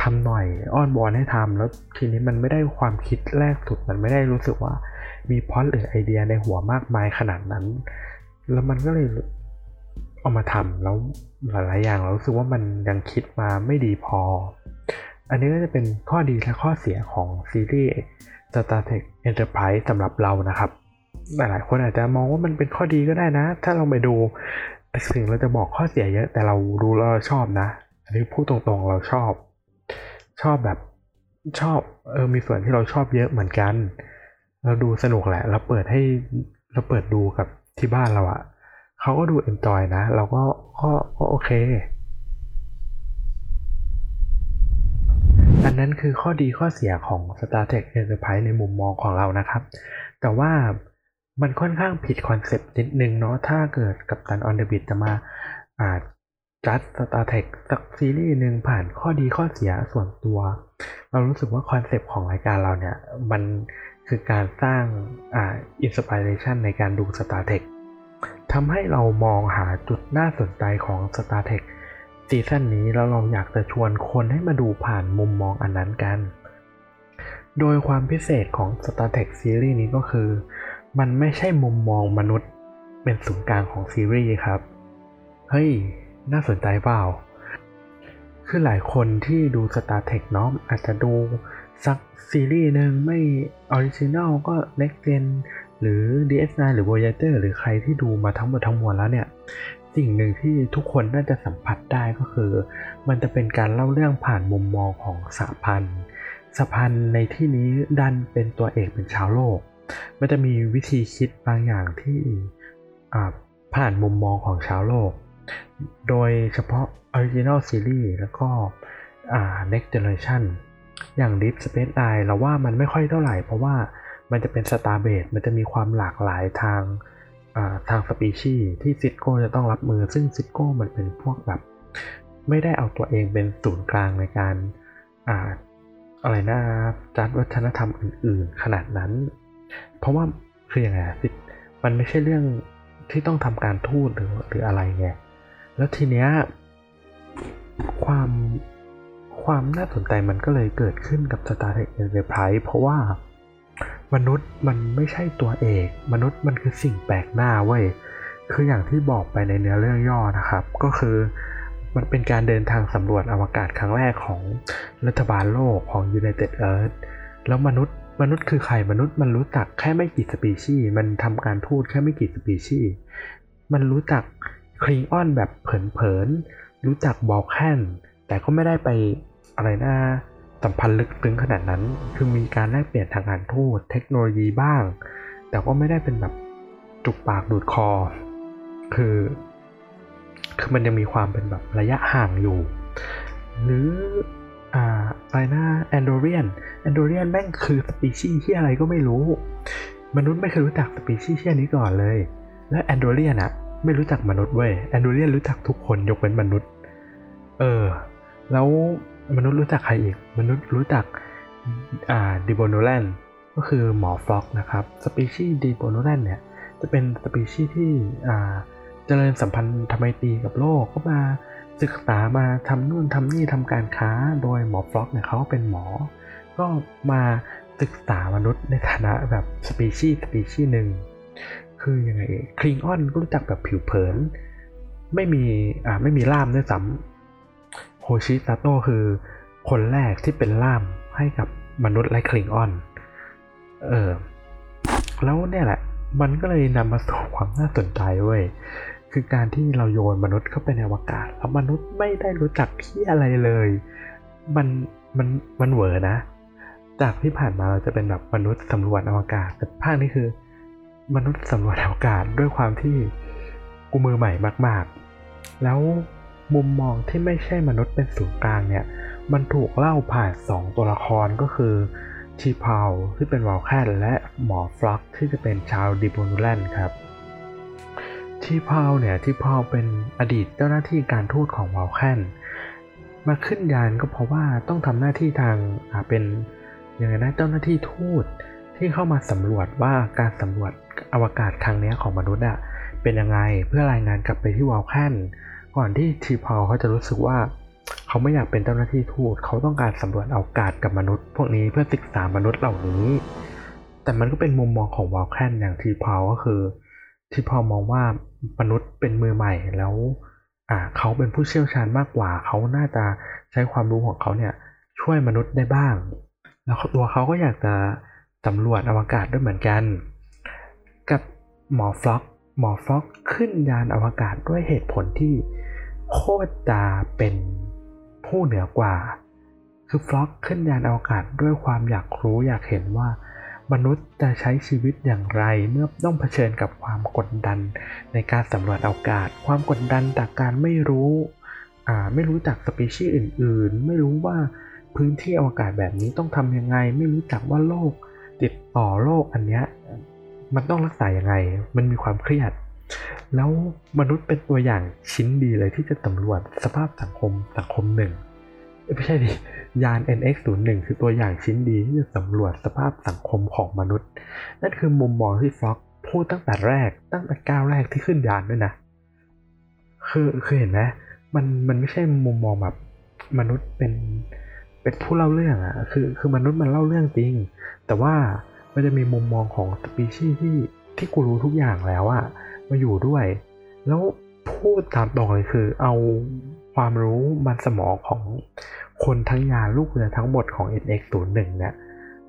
ทำหน่อยอ้อนบอลให้ทำแล้วทีนี้มันไม่ได้ความคิดแรกสุดมันไม่ได้รู้สึกว่ามีพอดหรือไอเดียในหัวมากมายขนาดนั้น แล้วมันก็เลยเอามาทำแล้วหลายๆอย่างเรารู้สึกว่ามันยังคิดมาไม่ดีพอ อันนี้ก็จะเป็นข้อดีและข้อเสียของซีรีส์ Star Trek Enterprise สำหรับเรานะครับ หลายๆคนอาจจะมองว่ามันเป็นข้อดีก็ได้นะ ถ้าเราไปดู ถึงเราจะบอกข้อเสียเยอะแต่เราดูแล้วเราชอบนะ อันนี้พูดตรงๆเราชอบ ชอบแบบชอบเออมีส่วนที่เราชอบเยอะเหมือนกัน เราดูสนุกแหละ เราเปิดให้เราเปิดดูกับที่บ้านเราอะเขาก็ดูเอ็นจอยนะ เราก็ก็ก็โอเค อันนั้นคือข้อดีข้อเสียของ Star Trek Enterprise ในมุมมองของเรานะครับ แต่ว่า มันค่อนข้างผิดคอนเซปต์นิดนึงเนาะถ้าเกิด Captain on the Bridge จะมาอ่าจัด Star Trek สักซีรีส์หนึ่งผ่านข้อดีข้อเสียส่วนตัว เรารู้สึกว่าคอนเซปต์ของรายการเราเนี่ย มันคือการสร้างอ่า inspiration ในการดู Star Trek ทำให้เรามองหาจุดน่าสนใจของ Star Trek ซีซั่นนี้แล้วเราอยากจะชวนคนให้มาดูผ่านมุมมองอันนั้นกัน โดยความพิเศษของ Star Trek ซีรีส์นี้ก็คือ มันไม่ใช่มุมมองมนุษย์เป็นศูนย์กลางของซีรีส์ครับ เฮ้ย น่าสนใจเปล่า คือหลายคนที่ดู Star Trek เนาะอาจจะดูสักซีรีส์หนึ่งไม่ออริจินัลก็ Next Gen หรือ DS9 หรือ Voyager หรือใครที่ดูมาทั้งหมดทั้งมวลแล้วเนี่ย สิ่งหนึ่งที่ทุกคนน่าจะสัมผัสได้ก็คือ มันจะเป็นการเล่าเรื่องผ่านมุมมองของสหพันธ์สหพันธ์ในที่นี้ดันเป็นตัวเอกเป็นชาวโลก มันจะมีวิธีคิดบางอย่างที่ผ่านมุมมองของชาวโลก โดยเฉพาะ Original Series แล้วก็ Next Generation อย่าง Deep Space Nine เราว่ามันไม่ค่อยเท่าไหร่ เพราะว่ามันจะเป็นสตาร์เบสมันจะมีความหลากหลายทางทางสปีชีส์ที่ซิโก้จะต้องรับมือ ซึ่งซิโก้มันเป็นพวกแบบ ไม่ได้เอาตัวเองเป็นศูนย์กลางในการอาอะไรนะจัดวัฒนธรรมอื่น ๆ ขนาดนั้น เพราะว่าคืออย่างไงมันไม่ใช่เรื่องที่ต้องทำการทูตหรือหรืออะไรไงแล้วทีเนี้ยความความน่าสนใจมันก็เลยเกิดขึ้นกับ Star Trek Enterprise เพราะว่ามนุษย์มันไม่ใช่ตัวเอก มนุษย์มันคือสิ่งแปลกหน้าเว้ยคืออย่างที่บอกไปในเนื้อเรื่องย่อนะครับ ก็คือมันเป็นการเดินทางสำรวจอวกาศครั้งแรกของรัฐบาลโลกของ United Earth แล้วมนุษย์ มนุษย์คือใครมนุษย์มันรู้จักแค่ไม่กี่สปีชีส์มันทำการทูตแค่ไม่กี่สปีชีส์มันรู้จักคลิงออนแบบเผินๆรู้จักบอกแคนแต่ก็ไม่ได้ไปอะไรนะสัมพันธ์ลึกซึ้งขนาดนั้น คือมีการแลกเปลี่ยนทางการทูตเทคโนโลยีบ้าง แต่ก็ไม่ได้เป็นแบบจุกปากดูดคอ คือ คือมันยังมีความเป็นแบบระยะห่างอยู่ หรือ อ่าอะไรนะแอนโดเรียนแอนโดเรียนแม่งคือสปีชีส์ที่อะไรก็ไม่รู้ มนุษย์ไม่เคยรู้จักสปีชีส์เช่นนี้ก่อนเลย และแอนโดเรียนอะไม่รู้จักมนุษย์เว้ยแอนโดเรียนรู้จักทุกคนยกเว้นมนุษย์ เออ แล้วมนุษย์รู้จักใครอีก มนุษย์รู้จักอ่า Denobulan ก็คือหมอ Phlox นะครับสปีชีส์ Denobulan เนี่ยจะเป็นสปีชีส์ที่อ่าเจริญสัมพันธไมตรีกับโลกก็มา ศึกษามาทำนู่นทำนี่ทำการค้าโดยหมอ Phlox เนี่ยเขาเป็นหมอ ก็มาศึกษามนุษย์ในฐานะแบบสปีชีส์สปีชีส์หนึ่งคือยังไง Klingon ก็รู้จักแบบผิวเผิน ไม่มีอ่าไม่มีล่ามด้วยซ้ำโฮชิซาโตคือคนแรกที่เป็นล่ามให้กับมนุษย์และคลิงออน เออแล้วเนี่ยแหละ มันก็เลยนำมาสู่ความน่าสนใจเว้ย คือการที่เราโยนมนุษย์เข้าไปในอวกาศ แล้วมนุษย์ไม่ได้รู้จักที่อะไรเลย มันมันมันเหวอนะ จากที่ผ่านมาเราจะเป็นแบบมนุษย์สำรวจอวกาศ แต่ภาคนี้คือ มนุษย์สำรวจอวกาศด้วยความที่กูมือใหม่มาก ๆ แล้วมุมมองที่ไม่ใช่มนุษย์เป็นศูนย์กลางเนี่ย มันถูกเล่าผ่านสองตัวละครก็คือ T'Pol ที่เป็น Vulcan และหมอ Phlox ที่จะเป็นชาว Denobulan ครับ ชีพาวเนี่ยชีพาวเป็นอดีตเจ้าหน้าที่การทูตของ Vulcan มาขึ้นยานก็เพราะว่าต้องทำหน้าที่ทางเป็นยังไงนะเจ้าหน้าที่ทูตที่เข้ามาสำรวจว่าการสำรวจอวกาศครั้งนี้ของมนุษย์อะเป็นยังไงเพื่อรายงานกลับไปที่วอลแคนก่อนที่ชีพาวเขาจะรู้สึกว่า เขาไม่อยากเป็นเจ้าหน้าที่ทูตเขาต้องการสำรวจอากาศกับมนุษย์ พวกนี้เพื่อศึกษามนุษย์เหล่านี้ แต่มันก็เป็นมุมมองของวอลแคนอย่างทีพาวก็คือ ที่พาวมองว่ามนุษย์เป็นมือใหม่แล้วอ่าเขาเป็นผู้เชี่ยวชาญมากกว่า เขาน่าจะใช้ความรู้ของเขาเนี่ยช่วยมนุษย์ได้บ้าง แล้วตัวเขาก็อยากจะสำรวจอวกาศด้วยเหมือนกัน กับหมอฟล็อกหมอฟล็อกขึ้นยานอวกาศด้วยเหตุผลที่โคตรจะเป็นผู้เหนือกว่า คือฟล็อกขึ้นยานอวกาศด้วยความอยากรู้อยากเห็นว่า มนุษย์จะใช้ชีวิตอย่างไรเมื่อต้องเผชิญกับความกดดัน ในการสำรวจอวกาศ ความกดดันจากการไม่รู้ไม่รู้จักสปีชีส์อื่น ๆ ไม่รู้ว่าพื้นที่อวกาศแบบนี้ต้องทำยังไง ไม่รู้จักว่าโลกติดต่อโลกอันเนี้ยมันต้องรักษาอยังไง มันมีความเครียด แล้วมนุษย์เป็นตัวอย่างชิ้นดีเลยที่จะสำรวจสภาพสังคมสังคมหนึ่ง ไม่ใช่ดิยาน NX01 คือตัวอย่างชิ้นดีที่จะสำรวจสภาพสังคมของมนุษย์ นั่นคือมุมมองที่ฟล็อกพูดตั้งแต่แรกตั้งแต่ก้าวแรกที่ขึ้นยานด้วยนะ คือคือเห็นไหมมันมันไม่ใช่มุมมองแบบมนุษย์เป็นเป็นผู้เล่าเรื่องอะคือคือมนุษย์มันเล่าเรื่องจริง แต่ว่ามันจะมีมุมมองของสปีชีส์ที่ที่กูรู้ทุกอย่างแล้วอะมาอยู่ด้วย แล้วพูดตามตรงเลยคือ เอาความรู้มันสมองของ คนทั้งยาลูกเรือทั้งหมดของ NX01 เนี่ย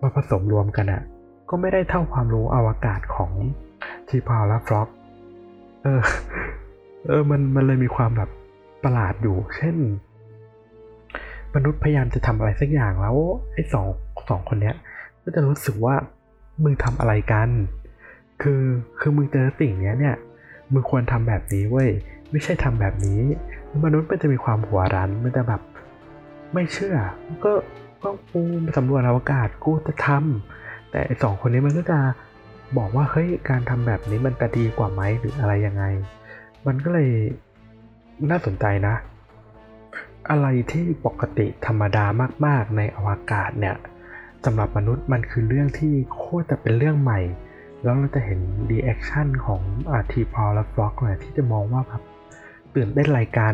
มาผสมรวมกันอะก็ไม่ได้เท่าความรู้อวกาศของทีพาวและฟล็อกเออ เออ มันมันเลยมีความแบบประหลาดอยู่ เช่น มนุษย์พยายามจะทำอะไรสักอย่างแล้วไอ้สองสองคนเนี้ย ก็จะรู้สึกว่ามึงทำอะไรกัน คือคือมึงเจอสิ่งเนี้ยเนี่ยมึงควรทำแบบนี้เว้ยไม่ใช่ทำแบบนี้ มนุษย์มันจะมีความหัวรั้นมันจะแบบ ไม่เชื่อ ก็ก็กูสำรวจอวกาศกูจะทแต่สองคนนี้มันก็จะบอกว่าเฮ้ยการทำแบบนี้มันจะดีกว่าไหมหรืออะไรยังไง มันก็เลยน่าสนใจนะ อะไรที่ปกติธรรมดามากๆในอวกาศเนี่ยสำหรับมนุษย์มันคือเรื่องที่โคตรจะเป็นเรื่องใหม่ แล้วเราจะเห็น reaction ของอ่า T'Pol และ Phlox เนี่ยที่จะมองว่าแบบตื่นเต้นอะไรกัน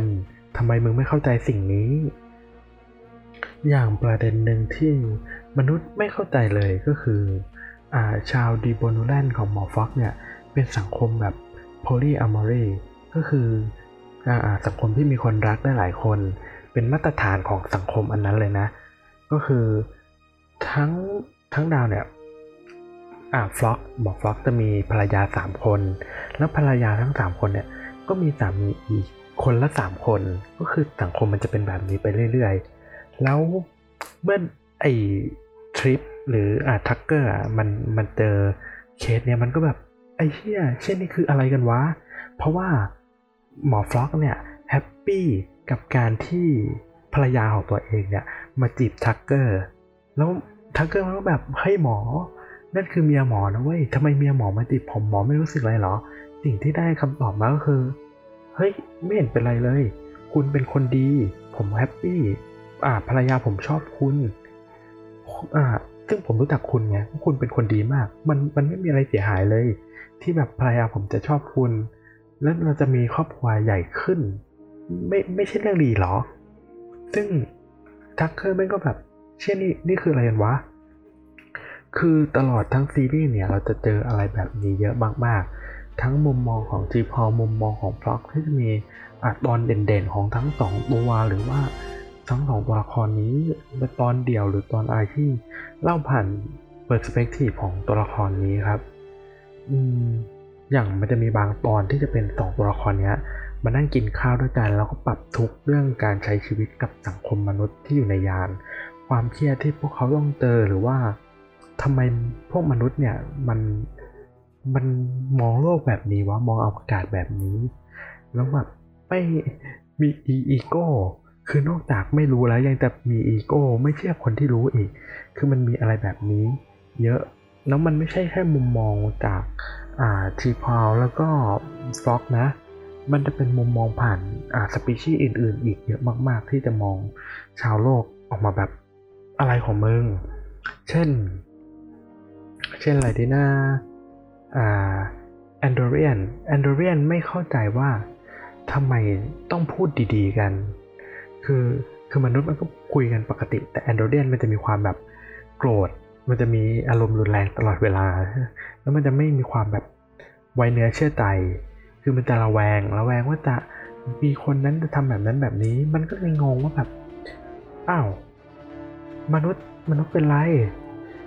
ทำไมมึงไม่เข้าใจสิ่งนี้ อย่างประเด็นหนึ่งที่มนุษย์ไม่เข้าใจเลยก็คืออชาวดีโบนูแลนของหมอฟ็อกเนี่ยเป็นสังคมแบบโพลีอะมอรีก็คืออสังคมที่มีคนรักได้หลายคน เป็นมาตรฐานของสังคมอันนั้นเลยนะ ก็คือทั้งทั้งดาวเนี่ยอ่าฟล็อกหมอฟล็อกจะมีภรรยาสามคน แล้วภรรยาทั้งสามคนเนี่ยก็มีสามีอีกคนละสามคน ก็คือสังคมมันจะเป็นแบบนี้ไปเรื่อยๆ แล้วเมื่อไอทริปหรืออ่า Tucker อะมันมันเจอเคสเนี่ยมันก็แบบไอ้เชี่ยเช่นนี้คืออะไรกันวะ เพราะว่าหมอ Phlox เนี่ย happy กับการที่ภรรยาของตัวเองเนี่ยมาจีบ Tucker แล้ว Tucker มันก็แบบเฮ้ยหมอ นั่นคือเมียหมอนะเว้ยทำไมเมียหมอมาติดผมหมอไม่รู้สึกอะไรหรอ สิ่งที่ได้คำตอบมาก็คือเฮ้ยไม่เห็นเป็นไรเลย คุณเป็นคนดี ผมแฮปปี้ ภรรยาผมชอบคุณอ่าซึ่งผมรู้จักคุณไงคุณเป็นคนดีมาก มันมันไม่มีอะไรเสียหายเลย ที่แบบภรรยาผมจะชอบคุณ แล้วเราจะมีครอบครัวใหญ่ขึ้น ไม่ไม่ใช่เรื่องดีหรอ ซึ่งทักเคอร์แม่งก็แบบ เช่นนี่นี่คืออะไรกันวะ คือตลอดทั้งซีรีส์เนี่ย เราจะเจออะไรแบบนี้เยอะมากๆ ทั้งมุมมองของจีพอมุมมองของพล็อกที่จะมีอตอนเด่นๆของทั้งสองตัวหรือว่า ทั้งสองตัวละครนี้เป็นตอนเดี่ยวหรือตอนอะไรที่เล่าผ่านเปอร์สเปกทีฟของตัวละครนี้ครับ อืมอย่างมันจะมีบางตอนที่จะเป็นสองตัวละครเนี้ยมานั่งกินข้าวด้วยกันแล้วก็ปรับทุกเรื่องการใช้ชีวิตกับสังคมมนุษย์ที่อยู่ในยาน ความเครียดที่พวกเขาต้องเจอหรือว่าทำไมพวกมนุษย์เนี่ยมันมันมองโลกแบบนี้วะมองอวกาศแบบนี้ แล้วแบบไม่มีอีโก้ คือนอกจากไม่รู้แล้วยังจะมีอีโก้ไม่เชื่อคนที่รู้อีก คือมันมีอะไรแบบนี้ เยอะ แล้วมันไม่ใช่แค่มุมมองจากอ่าทีพาวแล้วก็ฟล็อกนะ มันจะเป็นมุมมองผ่านอ่าสปีชีส์อื่น ๆ อีกเยอะมาก ๆ ที่จะมองชาวโลกออกมาแบบอะไรของมึง เช่น เช่นอะไรดีนะอ่าแอนโดเรียนแอนโดเรียนไม่เข้าใจว่าทำไมต้องพูดดี ๆ กัน คือคือมนุษย์มันก็คุยกันปกติ แต่แอนโดเรียนมันจะมีความแบบโกรธ มันจะมีอารมณ์รุนแรงตลอดเวลา แล้วมันจะไม่มีความแบบไวเนื้อเชื่อใจ คือมันจะระแวง ระแวงว่าจะมีคนนั้นจะทำแบบนั้นแบบนี้ มันก็เลยงงว่าแบบอ้าวมนุษย์มนุษย์เป็นไร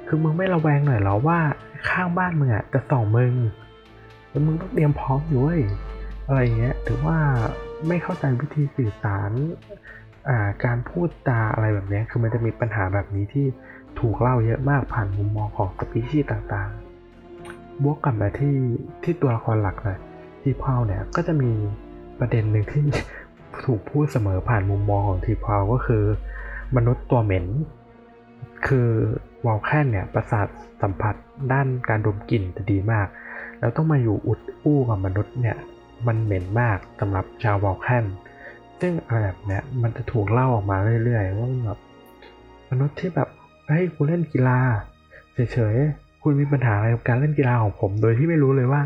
คือมึงไม่ระแวงหน่อยเหรอว่าข้างบ้านมึงอะจะส่องมึงแล้วมึงต้องเตรียมพร้อมอยู่เว้ยอะไรเงี้ยถือว่าไม่เข้าใจวิธีสื่อสาร การพูดจาอะไรแบบนี้คือมันจะมีปัญหาแบบนี้ที่ถูกเล่าเยอะมากผ่านมุมมองของสปีชีส์ต่างๆ บวกกับมาที่ที่ตัวละครหลักเลยทีพาวเนี่ยก็จะมีประเด็นหนึ่งที่ถูกพูดเสมอผ่านมุมมองของทีพาวก็คือ มนุษย์ตัวเหม็น คือวอลแคนเนี่ยประสาทสัมผัสด้านการดมกลิ่นจะดีมาก แล้วต้องมาอยู่อุดอู้กับมนุษย์เนี่ยมันเหม็นมากสำหรับชาววอลแคน ซึ่งอะไรแบบเนี้ยมันจะถูกเล่าออกมาเรื่อยๆว่าแบบมนุษย์ที่แบบเฮ้ยคุณเล่นกีฬาเฉยๆคุณมีปัญหาอะไรกับการเล่นกีฬาของผม โดยที่ไม่รู้เลยว่า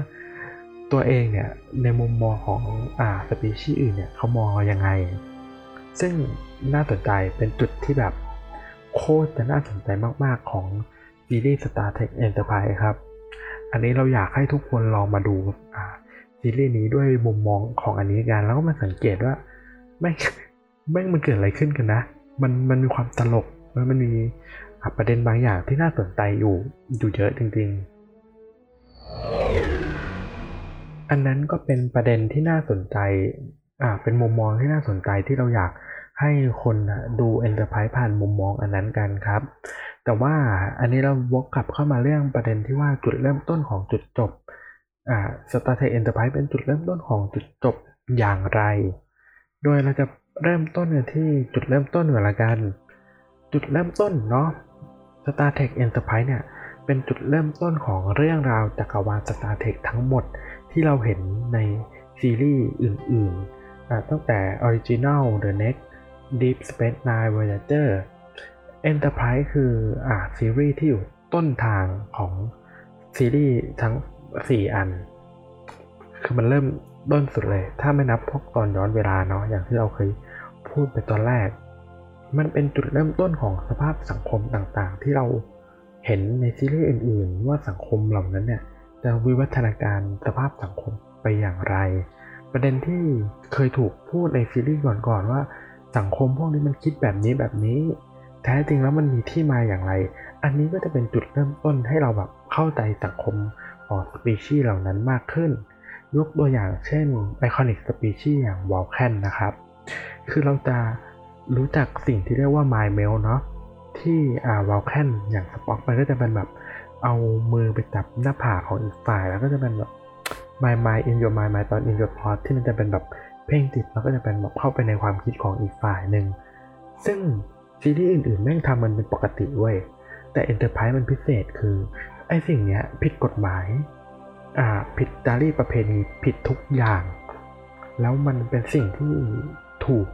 ตัวเองเนี่ยในมุมมองของอ่าสปีชีส์อื่นเนี่ยเขามองเรายังไง ซึ่งน่าสนใจเป็นจุดที่แบบโคตรจะน่าสนใจมากๆของซีรีส์ Star Trek Enterprise ครับ อันนี้เราอยากให้ทุกคนลองมาดูซีรีส์นี้ด้วยมุมมองของอันนี้กัน แล้วก็มาสังเกตว่า แม่งแม่งมันเกิดอะไรขึ้นกันนะ มันมันมีความตลกมันมีประเด็นบางอย่างที่น่าสนใจอยู่อยู่เยอะจริง ๆ อันนั้นก็เป็นประเด็นที่น่าสนใจอ่าเป็นมุมมองที่น่าสนใจที่เราอยากให้คนดู Enterprise ผ่านมุมมองอันนั้นกันครับ แต่ว่าอันนี้เราวกกลับเข้ามาเรื่องประเด็นที่ว่าจุดเริ่มต้นของจุดจบอ่า Star Trek Enterprise เป็นจุดเริ่มต้นของจุดจบอย่างไร โดยเราจะเริ่มต้นที่จุดเริ่มต้นเหมือนกัน จุดเริ่มต้นเนาะ Star Trek Enterprise เนี่ย เป็นจุดเริ่มต้นของเรื่องราวจักรวาล Star Trek ทั้งหมดที่เราเห็นในซีรีส์อื่นๆ ตั้งแต่ Original The Next Deep Space Nine Voyager Enterprise คืออ่าซีรีส์ที่อยู่ต้นทางของซีรีส์ทั้ง 4 อัน คือมันเริ่ม ต้นสุดเลย ถ้าไม่นับพวกตอนย้อนเวลาเนาะอย่างที่เราเคยพูดไปตอนแรก มันเป็นจุดเริ่มต้นของสภาพสังคมต่างๆ ที่เราเห็นในซีรีส์อื่น ๆ ว่าสังคมเหล่านั้นเนี่ยจะวิวัฒนาการสภาพสังคมไปอย่างไร ประเด็นที่เคยถูกพูดในซีรีส์ก่อนๆว่าสังคมพวกนี้มันคิดแบบนี้แบบนี้ แท้จริงแล้วมันมีที่มาอย่างไร อันนี้ก็จะเป็นจุดเริ่มต้นให้เราแบบเข้าใจสังคมของสปีชีส์เหล่านั้นมากขึ้น ยกตัวอย่างเช่น iconic species อย่าง Vulcan นะครับ คือเราจะรู้จักสิ่งที่เรียกว่า mind meld เนาะที่อ่า Vulcan อย่าง Spock มันก็จะเป็นแบบเอามือไปจับหน้าผากของอีกฝ่ายแล้วก็จะเป็นแบบ my mind in your mind my thought in your thought ที่มันจะเป็นแบบเพ่งติดแล้วก็จะเป็นแบบเข้าไปในความคิดของอีกฝ่ายหนึ่ง ซึ่งซีรีส์อื่นๆแม่งทำมันเป็นปกติเว้ยแต่ Enterprise มันพิเศษคือ ไอ้สิ่งเนี้ยผิดกฎหมาย ผิดจารีตประเพณีผิดทุกอย่าง แล้วมันเป็นสิ่งที่ถูก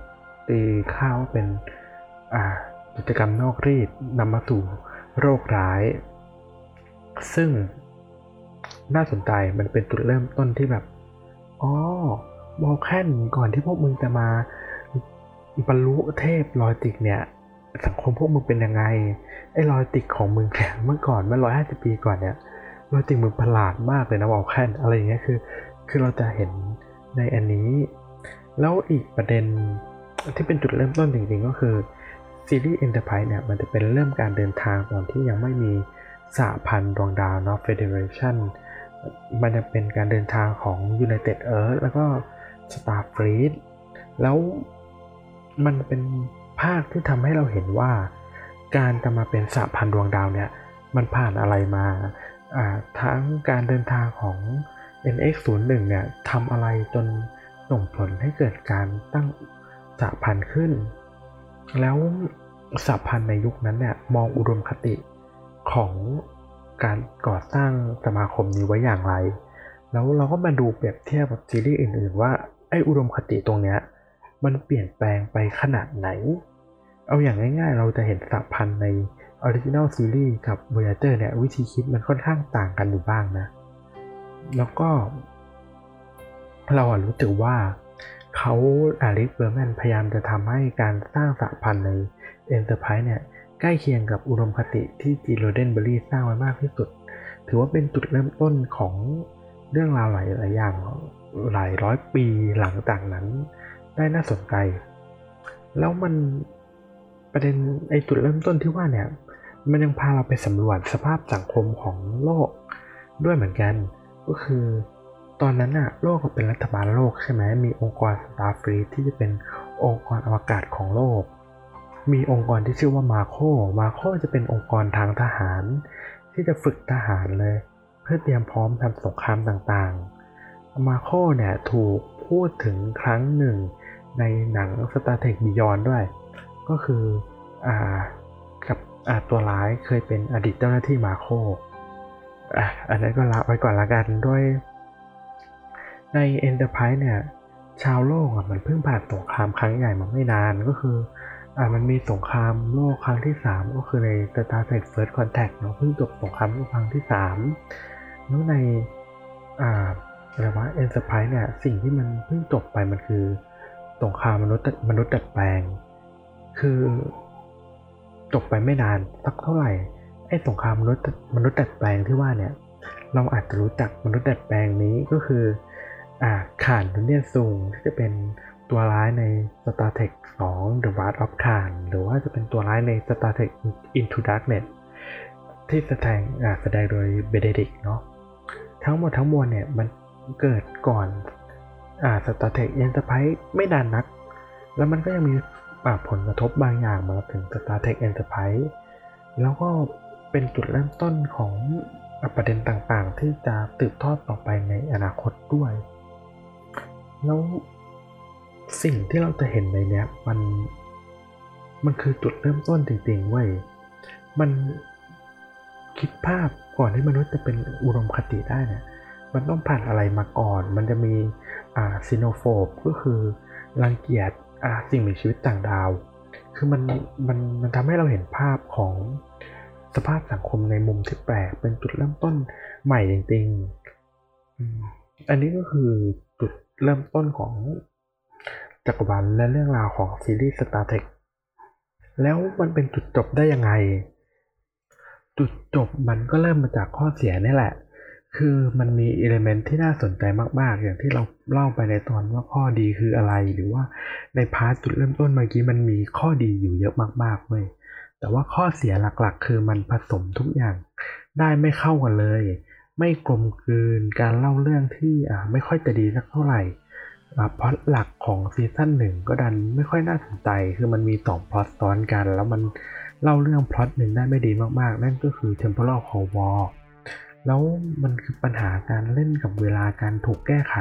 ตีค่าว่าเป็นกิจกรรมนอกรีดนำมาสู่โรคร้าย ซึ่งน่าสนใจมันเป็นจุดเริ่มต้นที่แบบอ๋อวอลแคนก่อนที่พวกมึงจะมาบรรลุเทพลอยติกเนี่ย สังคมพวกมึงเป็นยังไง ไอ้ลอยติกของมึงเนี่ยเมื่อก่อนเมื่อร้อยห้าสิบปีก่อนเนี่ย ลอยติกมึงประหลาดมากเลยนะวอลแคนอะไรอย่างเงี้ยคือ คือเราจะเห็นในอันนี้ แล้วอีกประเด็นที่เป็นจุดเริ่มต้นจริงๆก็คือซีรีส์ Enterprise เนี่ยมันจะเป็นเริ่มการเดินทางตอนที่ยังไม่มีสหพันธ์ดวงดาวเนาะ Federation มันจะเป็นการเดินทางของ United Earth แล้วก็ Starfleet แล้วมันเป็นภาคที่ทำให้เราเห็นว่า การจะมาเป็นสหพันธ์ดวงดาวเนี่ย มันผ่านอะไรมา ทั้งการเดินทางของ NX01 เนี่ยทำอะไรจนส่งผลให้เกิดการตั้งสหพันธ์ขึ้น แล้วสหพันธ์ในยุคนั้นเนี่ยมองอุดมคติของการก่อสร้างสมาคมนี้ไว้อย่างไร แล้วเราก็มาดูเปรียบเทียบกับซีรีส์อื่น ๆ ว่าไอ้อุดมคติตรงเนี้ยมันเปลี่ยนแปลงไปขนาดไหน เอาอย่างง่าย ๆ เราจะเห็นสหพันธ์ใน Original Series กับ Voyager เนี่ยวิธีคิดมันค่อนข้างต่างกันอยู่บ้างนะ แล้วก็ เรารู้สึกว่าเขาอาริสเบอร์แมนพยายามจะทำให้การสร้างสัมพันธ์ใน Enterprise เนี่ย ใกล้เคียงกับอุดมคติที่จีโรเดนเบอรี่สร้างไว้มากที่สุด ถือว่าเป็นจุดเริ่มต้นของเรื่องราวหลายหลายอย่างหลายร้อยปีหลังจากนั้นได้น่าสนใจ แล้วมันประเด็นไอ้จุดเริ่มต้นที่ว่าเนี่ย มันยังพาเราไปสำรวจสภาพสังคมของโลกด้วยเหมือนกัน ก็คือตอนนั้นอะโลกเป็นรัฐบาลโลกใช่ไหมมีองค์กร Starfleet ที่จะเป็นองค์กรอวกาศของโลก มีองค์กรที่ชื่อว่า MACO MACO จะเป็นองค์กรทางทหาร ที่จะฝึกทหารเลย เพื่อเตรียมพร้อมทำสงครามต่างๆ MACO เนี่ยถูกพูดถึงครั้งหนึ่งในหนัง Star Trek Beyond ด้วย ก็คืออ่า อ่าตัวร้ายเคยเป็นอดีตเจ้าหน้าที่ MACOอะอันนั้นก็ละไว้ก่อนละกันด้วย ใน Enterprise เนี่ย ชาวโลกอะมันเพิ่งผ่านสงครามครั้งใหญ่มาไม่นานก็คืออ่ามันมีสงครามโลกครั้งที่ 3 ก็คือใน Star Trek First Contact เนาะเพิ่งจบสงครามโลกครั้งที่ 3 แล้วในอ่าอะไรวะ Enterprise เนี่ยสิ่งที่มันเพิ่งจบไปมันคือสงครามมนุษย์มนุษย์ดัดแปลง คือ จบไปไม่นานสักเท่าไหร่ไอ้สงครามมนุษย์มนุษย์ดัดแปลงที่ว่าเนี่ย เราอาจจะรู้จักมนุษย์ดัดแปลงนี้ก็คืออ่า Khan Noonien Singh ที่จะเป็นตัวร้ายใน Star Trek 2 The Wrath of Khan หรือว่าจะเป็นตัวร้ายใน Star Trek Into Darkness ที่แสดงแสดงโดย Benedict เนาะทั้งหมดทั้งมวลเนี่ย มันเกิดก่อนอ่า Star Trek Enterprise ไม่นานนัก แล้วมันก็ยังมี ผลกระทบบางอย่างมาถึง Star Trek Enterprise แล้วก็เป็นจุดเริ่มต้นของประเด็นต่างๆ ที่จะสืบทอดต่อไปในอนาคตด้วย แล้วสิ่งที่เราจะเห็นในเนี้ยมันมันคือจุดเริ่มต้นจริงๆเว้ยมันคิดภาพก่อนที่มนุษย์จะเป็นอุดมคติได้เนี่ย มันต้องผ่านอะไรมาก่อน มันจะมีอ่าซีโนโฟบก็คือรังเกียจ สิ่งมีชีวิตต่างดาว คือมันมันมันทำให้เราเห็นภาพของสภาพสังคมในมุมที่แปลกเป็นจุดเริ่มต้นใหม่จริงๆอันนี้ก็คือจุดเริ่มต้นของจักรวาลและเรื่องราวของซีรีส์ Star Trek แล้วมันเป็นจุดจบได้ยังไง จุดจบมันก็เริ่มมาจากข้อเสียนี่แหละ คือมันมี element ที่น่าสนใจมาก ๆ อย่างที่เราเล่าไปในตอนว่าข้อดีคืออะไร หรือว่าใน part จุดเริ่มต้นเมื่อกี้มันมีข้อดีอยู่เยอะมากๆเว้ยแต่ว่าข้อเสียหลักๆ คือมันผสมทุกอย่างได้ไม่เข้ากันเลย ไม่กลมกลืนการเล่าเรื่องที่อ่าไม่ค่อยจะดีสักเท่าไหร่พล็อตหลักของซีซั่นหนึ่งก็ดันไม่ค่อยน่าสนใจ คือมันมีสองพล็อตซ้อนกัน แล้วมันเล่าเรื่องพล็อตหนึ่งได้ไม่ดีมากๆ นั่นก็คือ Temporal c o w War แล้วมันคือปัญหาการเล่นกับเวลาการถูกแก้ไข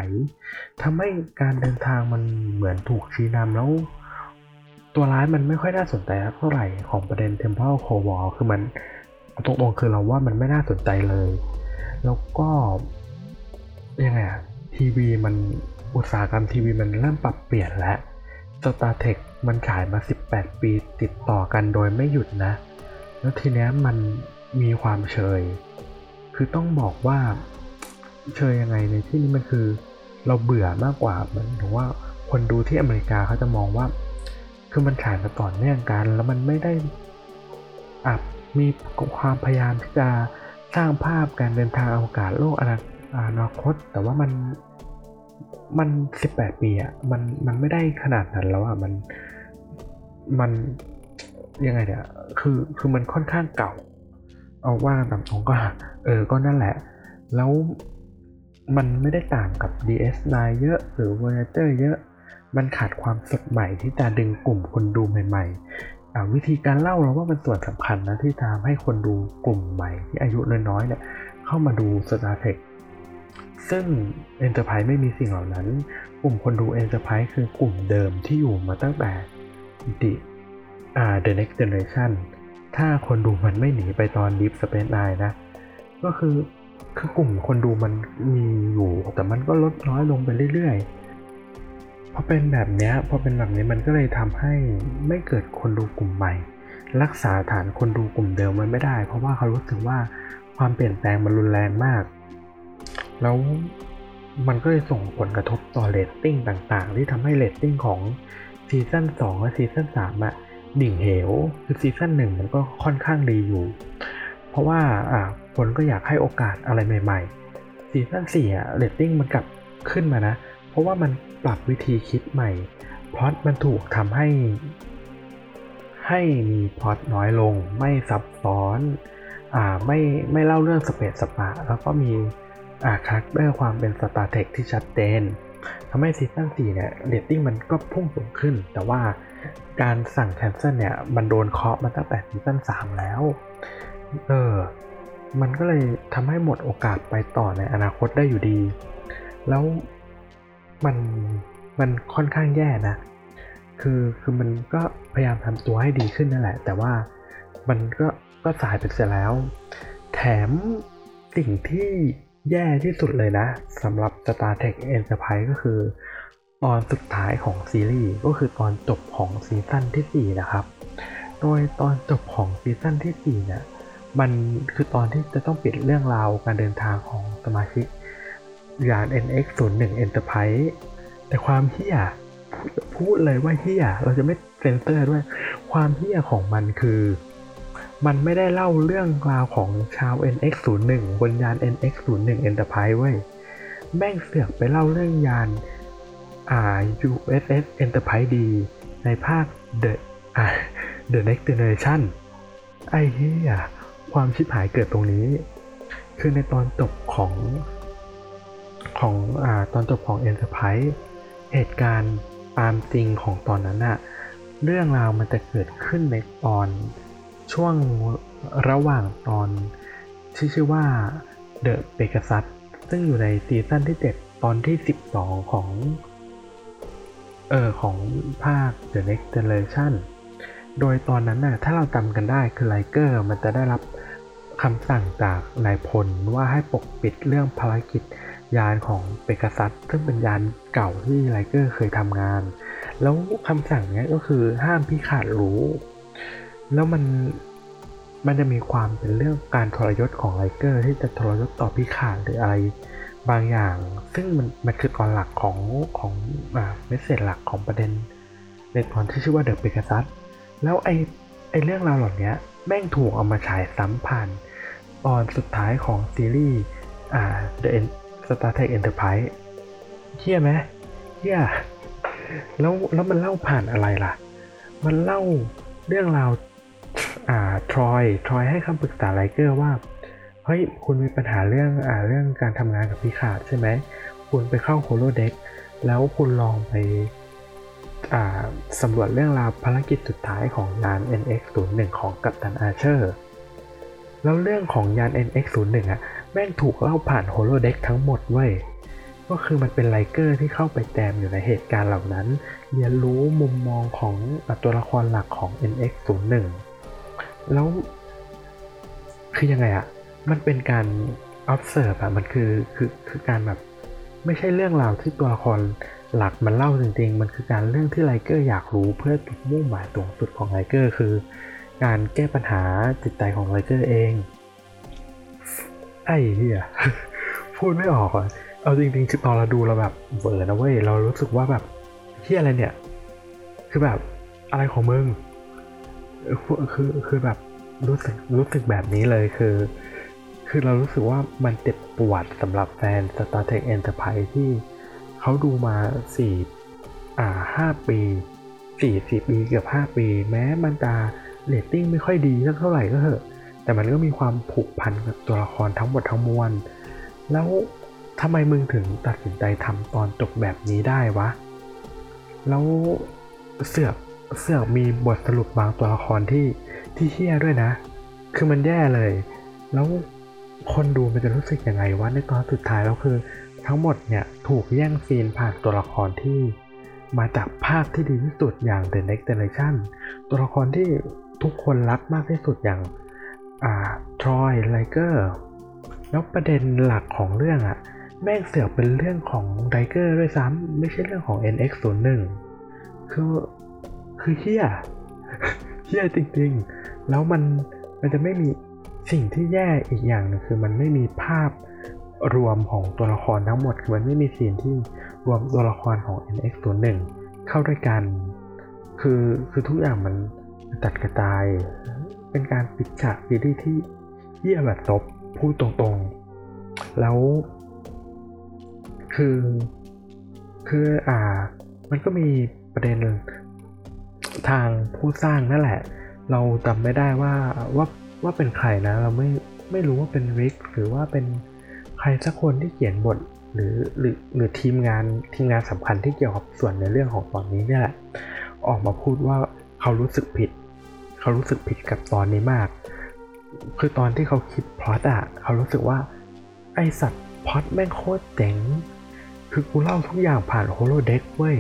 ทำให้การเดินทางมันเหมือนถูกชี้นำแล้ว ตัวร้ายมันไม่ค่อยน่าสนใจเท่าไหร่ของประเด็น Temple c o War คือมันตรงๆคือเราว่ามันไม่น่าสนใจเลย แล้วก็ยังไงอะทีวีมันอุตสาหกรรมทีวีมันเริ่มปรับเปลี่ยนแล้ว Star Trek มันขายมา 18 ปีติดต่อกันโดยไม่หยุดนะ แล้วทีเนี้ยมันมีความเชย คือต้องบอกว่าเชยยังไงในที่นี้มันคือเราเบื่อมากกว่าเหมือนถึงว่าคนดูที่อเมริกาเขาจะมองว่า คือมันขายมาต่อเนื่องกัน แล้วมันไม่ได้อะมีความพยายามที่จะสร้างภาพการเดินทางอวกาศโลกอนาคต แต่ว่ามันมันสิบแปดปีอะมันมันไม่ได้ขนาดนั้นแล้วอะมันมันยังไงเนี่ยคือคือมันค่อนข้างเก่า เอาว่าตามตรงก็เออก็นั่นแหละ แล้วมันไม่ได้ต่างกับ DS9 เยอะหรือ Voyager เยอะ มันขาดความสดใหม่ที่จะดึงกลุ่มคนดูใหม่ๆวิธีการเล่าเราว่ามันส่วนสำคัญนะที่ทำให้คนดูกลุ่มใหม่ที่อายุน้อยๆเนี่ยเข้ามาดู Star Trek ซึ่ง Enterprise ไม่มีสิ่งเหล่านั้น กลุ่มคนดู Enterprise คือกลุ่มเดิมที่อยู่มาตั้งแต่ The, uh, The Next Generation ถ้าคนดูมันไม่หนีไปตอน Deep Space Nine นะ ก็คือคือกลุ่มคนดูมันมีอยู่ แต่มันก็ลดน้อยลงไปเรื่อยๆ พอเป็นแบบนี้พอเป็นแบบนี้มันก็เลยทำให้ไม่เกิดคนดูกลุ่มใหม่ รักษาฐานคนดูกลุ่มเดิมมันไม่ได้ เพราะว่าเขารู้สึกว่าความเปลี่ยนแปลงมันรุนแรงมาก แล้วมันก็เลยส่งผลกระทบต่อเรตติ้งต่างๆ ที่ทำให้เรตติ้งของซีซั่น2และซีซั่น3อะ ดิ่งเหวคือซีซั่น1มันก็ค่อนข้างดีอยู่ เพราะว่าอ่าคนก็อยากให้โอกาสอะไรใหม่ๆซีซั่น4อะเรตติ้งมันกลับขึ้นมานะ เพราะว่ามันปรับวิธีคิดใหม่พล็อตมันถูกทำให้ ให้มีพล็อตน้อยลง ไม่ซับซ้อนอ่าไม่ไม่เล่าเรื่องสะเปะสะปะแล้วก็มีอ่า character ความเป็น Star Trek ที่ชัดเจนทำให้ซีซั่น4เนี่ยเรตติ้งมันก็พุ่งสูงขึ้น แต่ว่า การสั่ง cancel เนี่ย มันโดนเคาะมาตั้งแต่ซีซั่น3แล้ว เออ มันก็เลยทำให้หมดโอกาสไปต่อในอนาคตได้อยู่ดี แล้วมันมันค่อนข้างแย่นะ คือคือมันก็พยายามทำตัวให้ดีขึ้นนั่นแหละ แต่ว่ามันก็ก็สายไปเสียแล้ว แถมสิ่งที่แย่ที่สุดเลยนะสำหรับ Star Trek Enterprise ก็คือ ตอนสุดท้ายของซีรีส์ก็คือตอนจบของซีซั่นที่4นะครับ โดยตอนจบของซีซั่นที่4เนี่ยมันคือตอนที่จะต้องปิดเรื่องราวการเดินทางของสมาชิกยาน NX01 Enterprise แต่ความเฮี้ยพูดเลยว่าเฮี้ยเราจะไม่เซนเซอร์ด้วย ความเฮี้ยของมันคือ มันไม่ได้เล่าเรื่องราวของชาว NX01 บนยาน NX01 Enterprise เว้ย แม่งเสือกไปเล่าเรื่องยานา USS Enterprise D ในภาค The The Next Generation ไอ้เหี้ยความชิบหายเกิดตรงนี้ คือในตอนจบของของอ่าตอนจบของ Enterprise เหตุการณ์ตามจริงของตอนนั้นอะเรื่องราวมันจะเกิดขึ้นในตอนช่วงระหว่างตอนที่ชื่อว่า The Pegasus ซึ่งอยู่ในซีซั่นที่ 7 ตอนที่ 12 ของ เออของภาค The Next Generation โดยตอนนั้นน่ะถ้าเราจำกันได้คือไลเกอร์มันจะได้รับคำสั่งจากนายพลว่าให้ปกปิดเรื่องภารกิจยานของเปกัสัสซึ่งเป็นยานเก่าที่ไลเกอร์เคยทำงาน แล้วคำสั่งนี้ก็คือห้ามพี่ขาดรู้ แล้วมันมันจะมีความเป็นเรื่องการทรยศของไลเกอร์ที่จะทรยศต่อพี่ขาดหรืออะไร บางอย่างซึ่งมันมันคือตอนหลักของของอ่า message หลักของประเด็นในตอนที่ชื่อว่า The Pegasus แล้วไอไอเรื่องราวเหล่านี้แม่งถูกเอามาฉายซ้ำผ่านตอนสุดท้ายของซีรีส์อ่า The End Star Trek Enterprise เหี้ยไหมเหี้ยแล้วแล้วมันเล่าผ่านอะไรล่ะ มันเล่าเรื่องราวอ่า Troi Troi ให้คำปรึกษา Riker ว่า เฮ้ยคุณมีปัญหาเรื่องอ่าเรื่องการทำงานกับ Picard ใช่ไหมคุณไปเข้า holodeck แล้วคุณลองไปอ่าสำรวจเรื่องราวภารกิจสุดท้ายของยาน NX01 ของกัปตัน Archer แล้วเรื่องของยาน NX01 อะแม่งถูกเล่าผ่าน holodeck ทั้งหมดเว้ยก็คือมันเป็น Riker ที่เข้าไปแจมอยู่ในเหตุการณ์เหล่านั้น เรียนรู้มุมมองของตัวละครหลักของ NX01 แล้วคือยังไงอะ มันเป็นการ observe อะมันคือคือคือการแบบไม่ใช่เรื่องราวที่ตัวละครหลักมันเล่าจริงๆ มันคือการเรื่องที่ Riker อยากรู้เพื่อจุดมุ่งหมายสูงสุดของ Riker คือ การแก้ปัญหาจิตใจของ Riker เอง ไอ้เหี้ยพูดไม่ออกอะเอาจริงๆคือตอนเราดูเราแบบเวอร์นะเว้ยเรารู้สึกว่าแบบเหี้ยอะไรเนี่ย คือแบบอะไรของมึงคือคือคือแบบรู้สึกรู้สึกแบบนี้เลยคือ คือเรารู้สึกว่ามันเจ็บปวดสำหรับแฟน Star Trek Enterprise ที่เขาดูมาสี่อ่าห้าปีสี่สิบปีเกือบห้าปี แม้มันจะเรตติ้งไม่ค่อยดีสักเท่าไหร่ก็เถอะ แต่มันก็มีความผูกพันกับตัวละครทั้งหมดทั้งมวล แล้วทำไมมึงถึงตัดสินใจทำตอนจบแบบนี้ได้วะ แล้วเสือกเสือกมีบทสรุปบางตัวละครที่ที่เฮี้ยด้วยนะ คือมันแย่เลย แล้ว คนดูมันจะรู้สึกยังไงวะในตอนสุดท้ายแล้วคือ ทั้งหมดเนี่ยถูกแย่งซีนผ่านตัวละครที่มาจากภาคที่ดีที่สุดอย่าง The Next Generation ตัวละครที่ทุกคนรักมากที่สุดอย่างอ่าทรอยไลเกอร์แล้วประเด็นหลักของเรื่องอะแม่งเสือกเป็นเรื่องของไดเกอร์ด้วยซ้ำไม่ใช่เรื่องของ NX01 คือคือเฮียเฮียจริงๆ แล้วมันมันจะไม่มี สิ่งที่แย่อีกอย่างนึงคือมันไม่มีภาพรวมของตัวละครทั้งหมด คือมันไม่มีซีนที่รวมตัวละครของ NX01 เข้าด้วยกัน คือคือทุกอย่างมันตัดกระจาย เป็นการปิดฉากซีรีส์ที่เยี่ยแบบซบพูดตรงๆ แล้ว คือ คืออ่า มันก็มีประเด็นทางผู้สร้างนั่นแหละ เราจำไม่ได้ว่าว่า ว่าเป็นใครนะ เราไม่ไม่รู้ว่าเป็นริกหรือว่าเป็นใครสักคนที่เขียนบทหรือหรือหรือทีมงานทีมงานสำคัญที่เกี่ยวกับส่วนในเรื่องของตอนนี้เนี่ยแหละออกมาพูดว่าเขารู้สึกผิด เขารู้สึกผิดกับตอนนี้มาก คือตอนที่เขาคิดพล็อตอะเขารู้สึกว่าไอสัตว์พล็อตแม่งโคตรเจ๋งคือกูเล่าทุกอย่างผ่าน holodeck เว้ย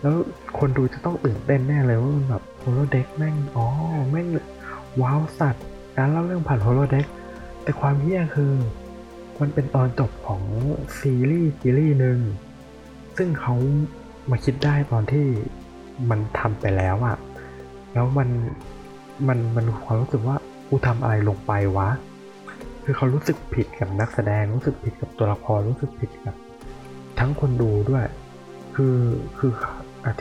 แล้วคนดูจะต้องตื่นเต้นแน่เลยว่ามันแบบ holodeck แม่งอ๋อแม่งว้าวสัตว์ การเล่าเรื่องผ่าน holodeck แต่ความเหี้ยคือ มันเป็นตอนจบของซีรีส์ซีรีส์หนึ่งซึ่งเขามาคิดได้ตอนที่มันทำไปแล้วอะแล้วมันมันมันความรู้สึกว่ากูทำอะไรลงไปวะ คือเขารู้สึกผิดกับนักแสดงรู้สึกผิดกับตัวละครรู้สึกผิดกับ ทั้งคนดูด้วย คือคือ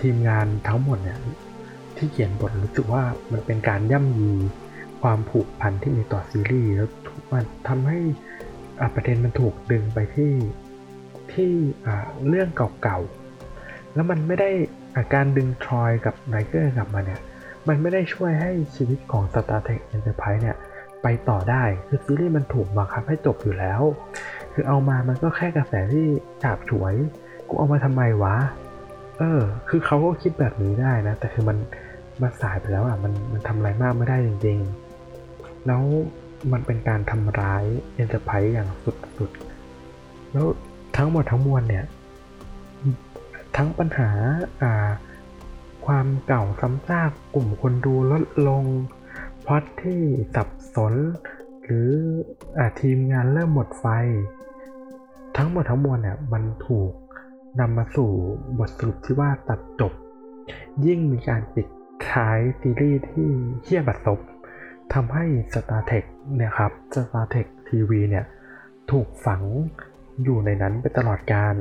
ทีมงานทั้งหมดเนี่ยที่เขียนบทรู้สึกว่ามันเป็นการย่ำยี ความผูกพันที่มีต่อซีรีส์แล้วมันทำให้ประเด็นมันถูกดึงไปที่ที่เรื่องเก่าๆ แล้วมันไม่ได้การดึงทรอยกับไนเกอร์กลับมาเนี่ย มันไม่ได้ช่วยให้ชีวิตของ Star Trek Enterprise เนี่ย ไปต่อได้ คือซีรีส์มันถูกบังคับให้จบอยู่แล้ว คือเอามามันก็แค่กระแสที่ฉาบฉวย กูเอามาทำไมวะ เออ คือเขาก็คิดแบบนี้ได้นะ แต่คือมันมันสายไปแล้วอะ มันมันทำอะไรมากไม่ได้จริง ๆ แล้วมันเป็นการทำร้าย Enterprise อย่างสุดๆ แล้วทั้งหมดทั้งมวลเนี่ย ทั้งปัญหาอ่าความเก่าซ้ำซากกลุ่มคนดูลดลงพอตที่สับสน หรืออทีมงานเริ่มหมดไฟ ทั้งหมดทั้งมวลเนี่ยมันถูกนำมาสู่บทสรุปที่ว่าตัดจบ ยิ่งมีการปิดท้ายซีรีส์ที่เฮี้ยบัดซบ ทำให้ Star Trek เนี่ยครับ Star Trek TV เนี่ยถูกฝังอยู่ในนั้นไปตลอดการ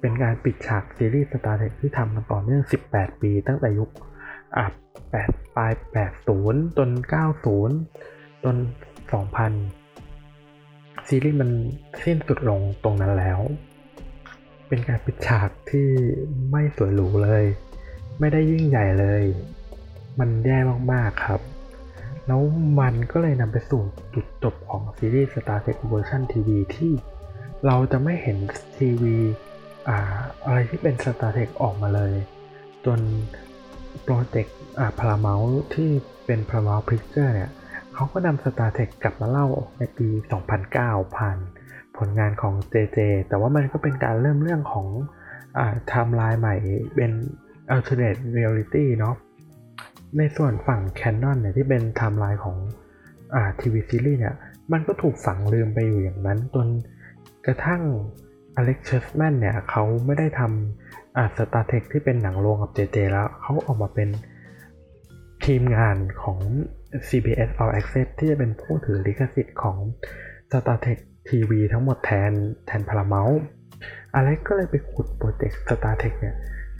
เป็นการปิดฉากซีรีส์ Star Trek ที่ทำมาต่อเนื่อง 18 ปี ตั้งแต่ยุคอะ8ปลาย 80 จน 90 จน 2000 ซีรีส์มันสิ้นสุดลงตรงนั้นแล้ว เป็นการปิดฉากที่ไม่สวยหรูเลย ไม่ได้ยิ่งใหญ่เลย มันแย่มากๆครับ แล้วมันก็เลยนำไปสู่จุดจบของซีรีส์ Star Trek Version TV ที่เราจะไม่เห็นทีวีอะไรที่เป็น Star Trek ออกมาเลย จนโปรเจกต์ Paramount ที่เป็น Paramount Pictures เนี่ยเขาก็นำ Star Trek กลับมาเล่าในปี 2009 ผ่านผลงานของ JJ แต่ว่ามันก็เป็นการเริ่มเรื่องของไทม์ไลน์ใหม่เป็น alternate reality เนาะ ในส่วนฝั่ง Canon เนี่ยที่เป็นไทม์ไลน์ของอ่าทีวีซีรีส์เนี่ย มันก็ถูกฝังลืมไปอยู่อย่างนั้น จนกระทั่ง Alex Kurtzman เนี่ยเขาไม่ได้ทำอ่า Star Trek ที่เป็นหนังโรงกับ JJ แล้วเขาออกมาเป็นทีมงานของ CBS All Access ที่จะเป็นผู้ถือลิขสิทธิ์ของ Star Trek TV ทั้งหมดแทนแทนพาราเมลอเล็กก็เลยไปขุดโปรเจกต์ Star Trek เนี่ย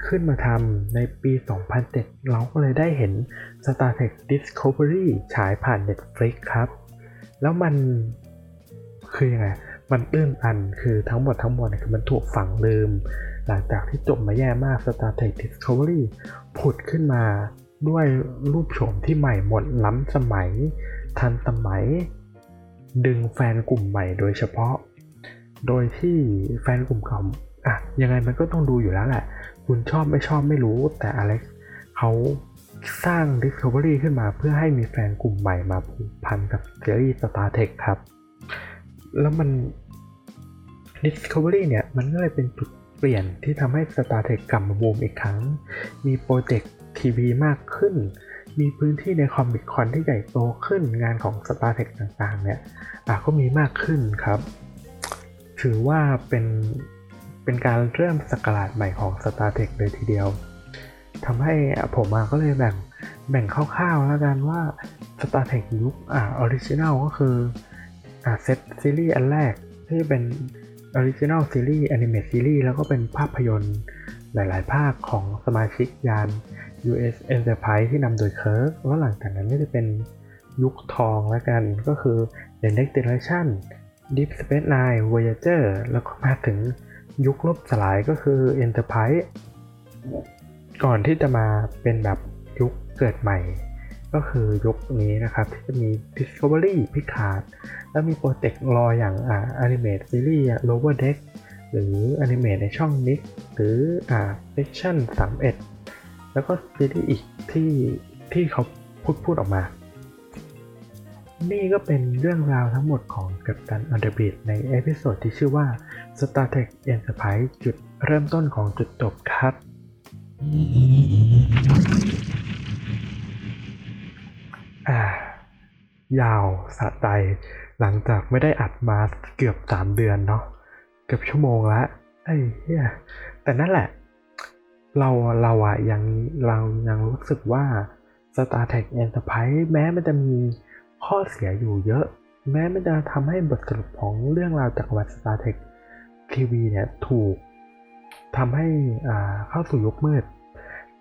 ขึ้นมาทำในปี 2007 เราก็เลยได้เห็น Star Trek Discovery ฉายผ่าน Netflix ครับ แล้วมันคือยังไง มันตื้นอันคือทั้งหมดทั้งมวลคือมันถูกฝังลืม หลังจากที่จบมาแย่มาก Star Trek Discovery ผุดขึ้นมาด้วยรูปโฉมที่ใหม่หมดล้ำสมัย ทันสมัย ดึงแฟนกลุ่มใหม่โดยเฉพาะ โดยที่แฟนกลุ่มเก่าอะยังไงมันก็ต้องดูอยู่แล้วแหละ คุณชอบไม่ชอบไม่รู้ แต่อเล็กเขาสร้าง Discovery ขึ้นมาเพื่อให้มีแฟนกลุ่มใหม่มาผูกพันกับซีรีส์ Star Trek ครับ แล้วมัน Discovery เนี่ย มันก็เลยเป็นจุดเปลี่ยนที่ทำให้ Star Trek กลับมาบูมอีกครั้ง มีโปรเจกต์ทีวีมากขึ้น มีพื้นที่ใน Comic-Con ที่ใหญ่โตขึ้น งานของ Star Trek ต่างๆ เนี่ยก็มีมากขึ้นครับ ถือว่าเป็น เป็นการเริ่มศักราชใหม่ของ Star Trek เลยทีเดียวทำให้ผมมาก็เลยแบ่งแบ่งคร่าวๆแล้วกันว่า Star Trek ยุคอ่า original ก็คืออ่าเซตซีรีส์อันแรกที่เป็น Original Series Animated Series แล้วก็เป็นภาพยนตร์หลาย ๆ ภาคของสมาชิกยาน USS Enterprise ที่นำโดย Kirk แล้วหลังจากนั้นก็จะเป็นยุคทองแล้วกันก็คือ The Next Generation Deep Space Nine Voyager แล้วก็มาถึง ยุคล่มสลายก็คือ Enterprise ก่อนที่จะมาเป็นแบบยุคเกิดใหม่ ก็คือยุคนี้นะครับที่จะมี Discovery Picard แล้วมีโปรเจกต์รออย่างอ่า Animate Series Lower Deck หรืออนิเมตในช่อง Mix หรืออ่า Section 31 แล้วก็ซีรีส์อีกที่ที่เขาพูดพูดออกมา นี่ก็เป็นเรื่องราวทั้งหมดของกัปตันอันเดอร์บีดใน episode ที่ชื่อว่า Star Trek Enterprise จุดเริ่มต้นของจุดจบครับ อ่ายาวสะใจหลังจากไม่ได้อัดมาเกือบ3เดือนเนาะเกือบชั่วโมงละไอ้เหี้ยแต่นั่นแหละ เราเราอะยังเรายังรู้สึกว่า Star Trek Enterprise แม้มันจะมีข้อเสียอยู่เยอะ แม้มันจะทำให้บทสรุปของเรื่องราวจักวรรดิ Star Trek ทีวีเนี่ยถูกทำให้อ่าเข้าสู่ยุคมืด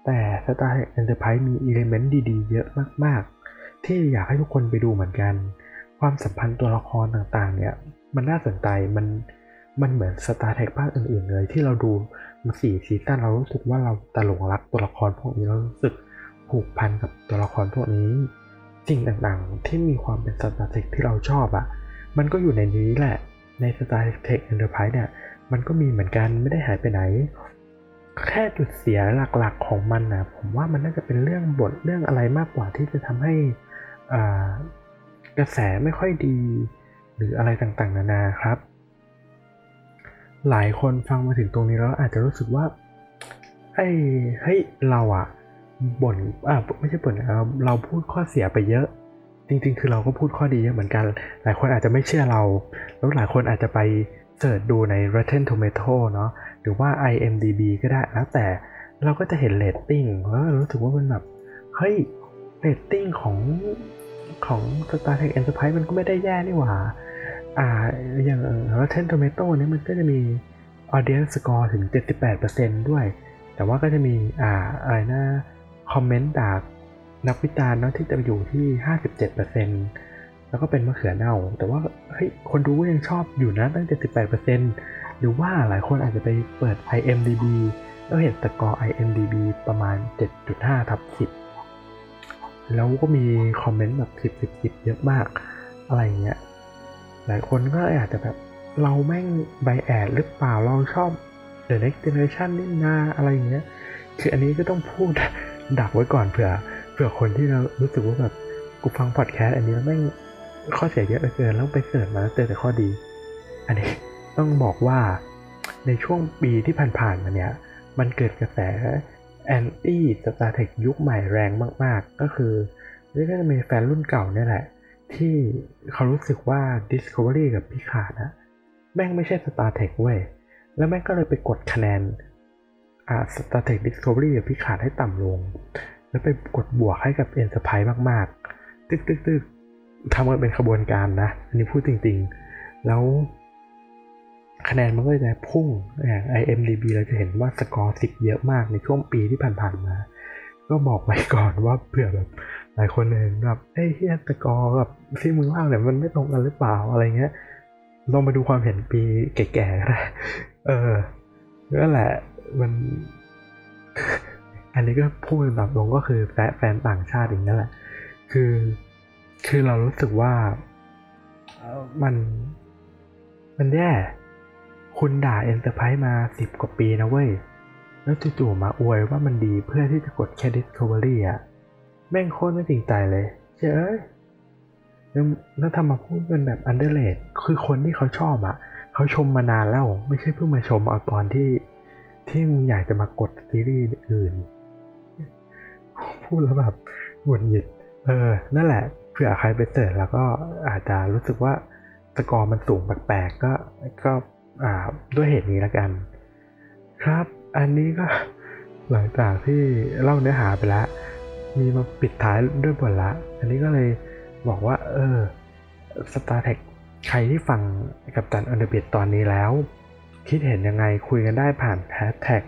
แต่ Star Trek Enterprise มีอิเลเมนต์ดีๆ เยอะมากๆ ที่อยากให้ทุกคนไปดูเหมือนกัน ความสัมพันธ์ตัวละครต่างๆ เนี่ย มันน่าสนใจมันมันเหมือน Star Trek ภาคอื่นๆเลย ที่เราดูมาสี่ซีซั่นเรารู้สึกว่าเราตลงรักตัวละครพวกนี้เรารู้สึกผูกพันกับตัวละครพวกนี้สิ่งต่างๆ ที่มีความเป็น Star Trek ที่เราชอบอะ่ะ มันก็อยู่ในนี้แหละ ใน Star Trek Enterprise เนี่ยมันก็มีเหมือนกันไม่ได้หายไปไหน แค่จุดเสียหลักๆของมันนะผมว่ามันน่าจะเป็นเรื่องบทเรื่องอะไรมากกว่าที่จะทำให้กระแสไม่ค่อยดี หรืออะไรต่างๆ นานาครับ หลายคนฟังมาถึงตรงนี้แล้วอาจจะรู้สึกว่าไอ้เฮ้ยเราอะบ่นอ่าไม่ใช่บ่นเราพูดข้อเสียไปเยอะ จริง ๆ คือเราก็พูดข้อดีเยอะเหมือนกัน หลายคนอาจจะไม่เชื่อเรา แล้วหลายคนอาจจะไป search ดูใน Rotten Tomato เนาะหรือว่า IMDB ก็ได้แล้วแต่เราก็จะเห็นเรตติ้งแล้วรู้สึกว่ามันแบบ เฮ้ยเรตติ้งของของ Star Trek Enterprise มันก็ไม่ได้แย่นี่หว่า อ่า อย่าง Rotten Tomato เนี่ยมันก็จะมี Audience Score ถึง 78%ด้วย แต่ว่าก็จะมี อ่า อะไรนะ คอมเมนต์จาก นักวิจารณ์เนาะที่จะอยู่ที่ 57%แล้วก็เป็นมะเขือเน่า แต่ว่าเฮ้ยคนดูก็ยังชอบอยู่นะตั้ง 78%หรือว่าหลายคนอาจจะไปเปิด IMDB แล้วเห็นสกอร์ IMDB ประมาณ 7.5ทับ10 แล้วก็มีคอมเมนต์แบบ 10 10 10 เยอะมากอะไรเงี้ย หลายคนก็อาจจะแบบเราแม่งไบแอดหรือเปล่าเราชอบ The Next Generation นี่นาอะไรเงี้ย คืออันนี้ก็ต้องพูดดักไว้ก่อนเผื่อ เผื่อคนที่เรารู้สึกว่าแบบกูฟังพอดแคสต์อันนี้แล้วแม่งข้อเสียเยอะเหลือเกินแล้วไป search มาเจอแต่ข้อดี อันนี้ต้องบอกว่าในช่วงปีที่ผ่านๆมาเนี่ย มันเกิดกระแส anti Star Trek ยุคใหม่แรงมาก ๆ ก็คือนี่ก็จะมีแฟนรุ่นเก่าเนี่ยแหละ ที่เขารู้สึกว่า Discovery กับ Picard อะแม่งไม่ใช่ Star Trek เว้ย แล้วแม่งก็เลยไปกดคะแนนอ่า Star Trek Discovery กับพิขาดให้ต่ำลง แล้วไปกดบวกให้กับ Enterprise มากๆ ตึกตึกตึกทำกันเป็นขบวนการนะ อันนี้พูดจริงๆ แล้วคะแนนมันก็จะพุ่งอย่าง IMDB เราจะเห็นว่าสกอร์สิบเยอะมากในช่วงปีที่ผ่านๆมา ก็บอกไว้ก่อนว่าเผื่อแบบหลายคนเห็นแบบเอ้ยเฮียสกอร์กับที่มึงเล่าเนี่ยมันไม่ตรงกันหรือเปล่าอะไรเงี้ยลองมาดูความเห็นปีแก่ๆก็ได้เออนั่นแหละมัน อันนี้ก็พูดแบบตรงก็คือแฟนแฟนต่างชาติอย่างนั่นแหละ คือ คือเรารู้สึกว่ามัน มันแย่ คุณด่า Enterprise มาสิบกว่าปีนะเว้ย แล้วจู่ๆมาอวยว่ามันดีเพื่อที่จะกดแค่ Discovery อะแม่งโคตรไม่จริงใจเลยเจ้ยแล้วแล้วทำมาพูดเป็นแบบ underrate คือคนที่เขาชอบอะเขาชมมานานแล้ว ไม่ใช่เพิ่งมาชมเอาตอนที่ที่มึงอยากจะมากดซีรีส์อื่น พูดแล้วแบบหงุดหงิด เออ นั่นแหละ เผื่อใครไปเสิร์ชแล้วก็อาจจะรู้สึกว่าสกอร์มันสูงแปลกๆก็ ก็อ่าด้วยเหตุนี้ละกัน ครับ อันนี้ก็หลังจากที่เล่าเนื้อหาไปแล้ว มีมาปิดท้ายด้วยบทละ อันนี้ก็เลยบอกว่า เออ Star Trek ใครที่ฟังกับตันอันเดอร์เบียตอนนี้แล้ว คิดเห็นยังไงคุยกันได้ผ่านแฮชแท็ก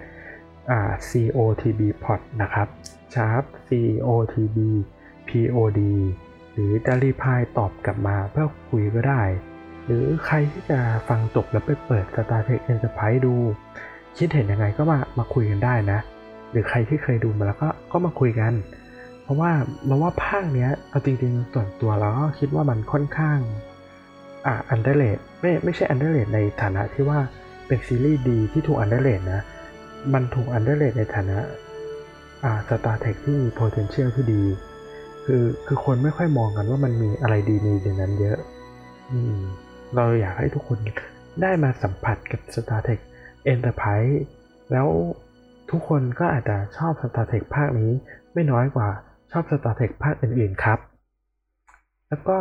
อ่า COTB pod นะครับ ชาร์ป COTB POD หรือจะรีพายตอบกลับมาเพื่อคุยก็ได้ หรือใครที่จะฟังจบแล้วไปเปิด Star Trek Enterprise ดู คิดเห็นยังไงก็มามาคุยกันได้นะ หรือใครที่เคยดูมาแล้วก็ก็มาคุยกัน เพราะว่าเราว่าภาคเนี้ยเอาจริงๆส่วนตัวเราก็คิดว่ามันค่อนข้างอ่า underrated ไม่ไม่ใช่ underrated ในฐานะที่ว่าเป็นซีรีส์ดีที่ถูก underrated นะ มันถูก underrated ในฐานะ Star Trek ที่มี potential ที่ดี คือคือคนไม่ค่อยมองกันว่ามันมีอะไรดีในในนั้นเยอะ อืม เราอยากให้ทุกคนได้มาสัมผัสกับ Star Trek Enterprise แล้วทุกคนก็อาจจะชอบ Star Trek ภาคนี้ไม่น้อยกว่าชอบ Star Trek ภาคอื่นๆครับ แล้วก็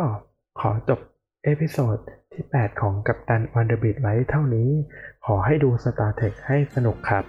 ขอจบ episode ที่ 8 ของกัปตันวันเดอร์บิดไว้เท่านี้ ขอให้ดู Star Trek ให้สนุกครับ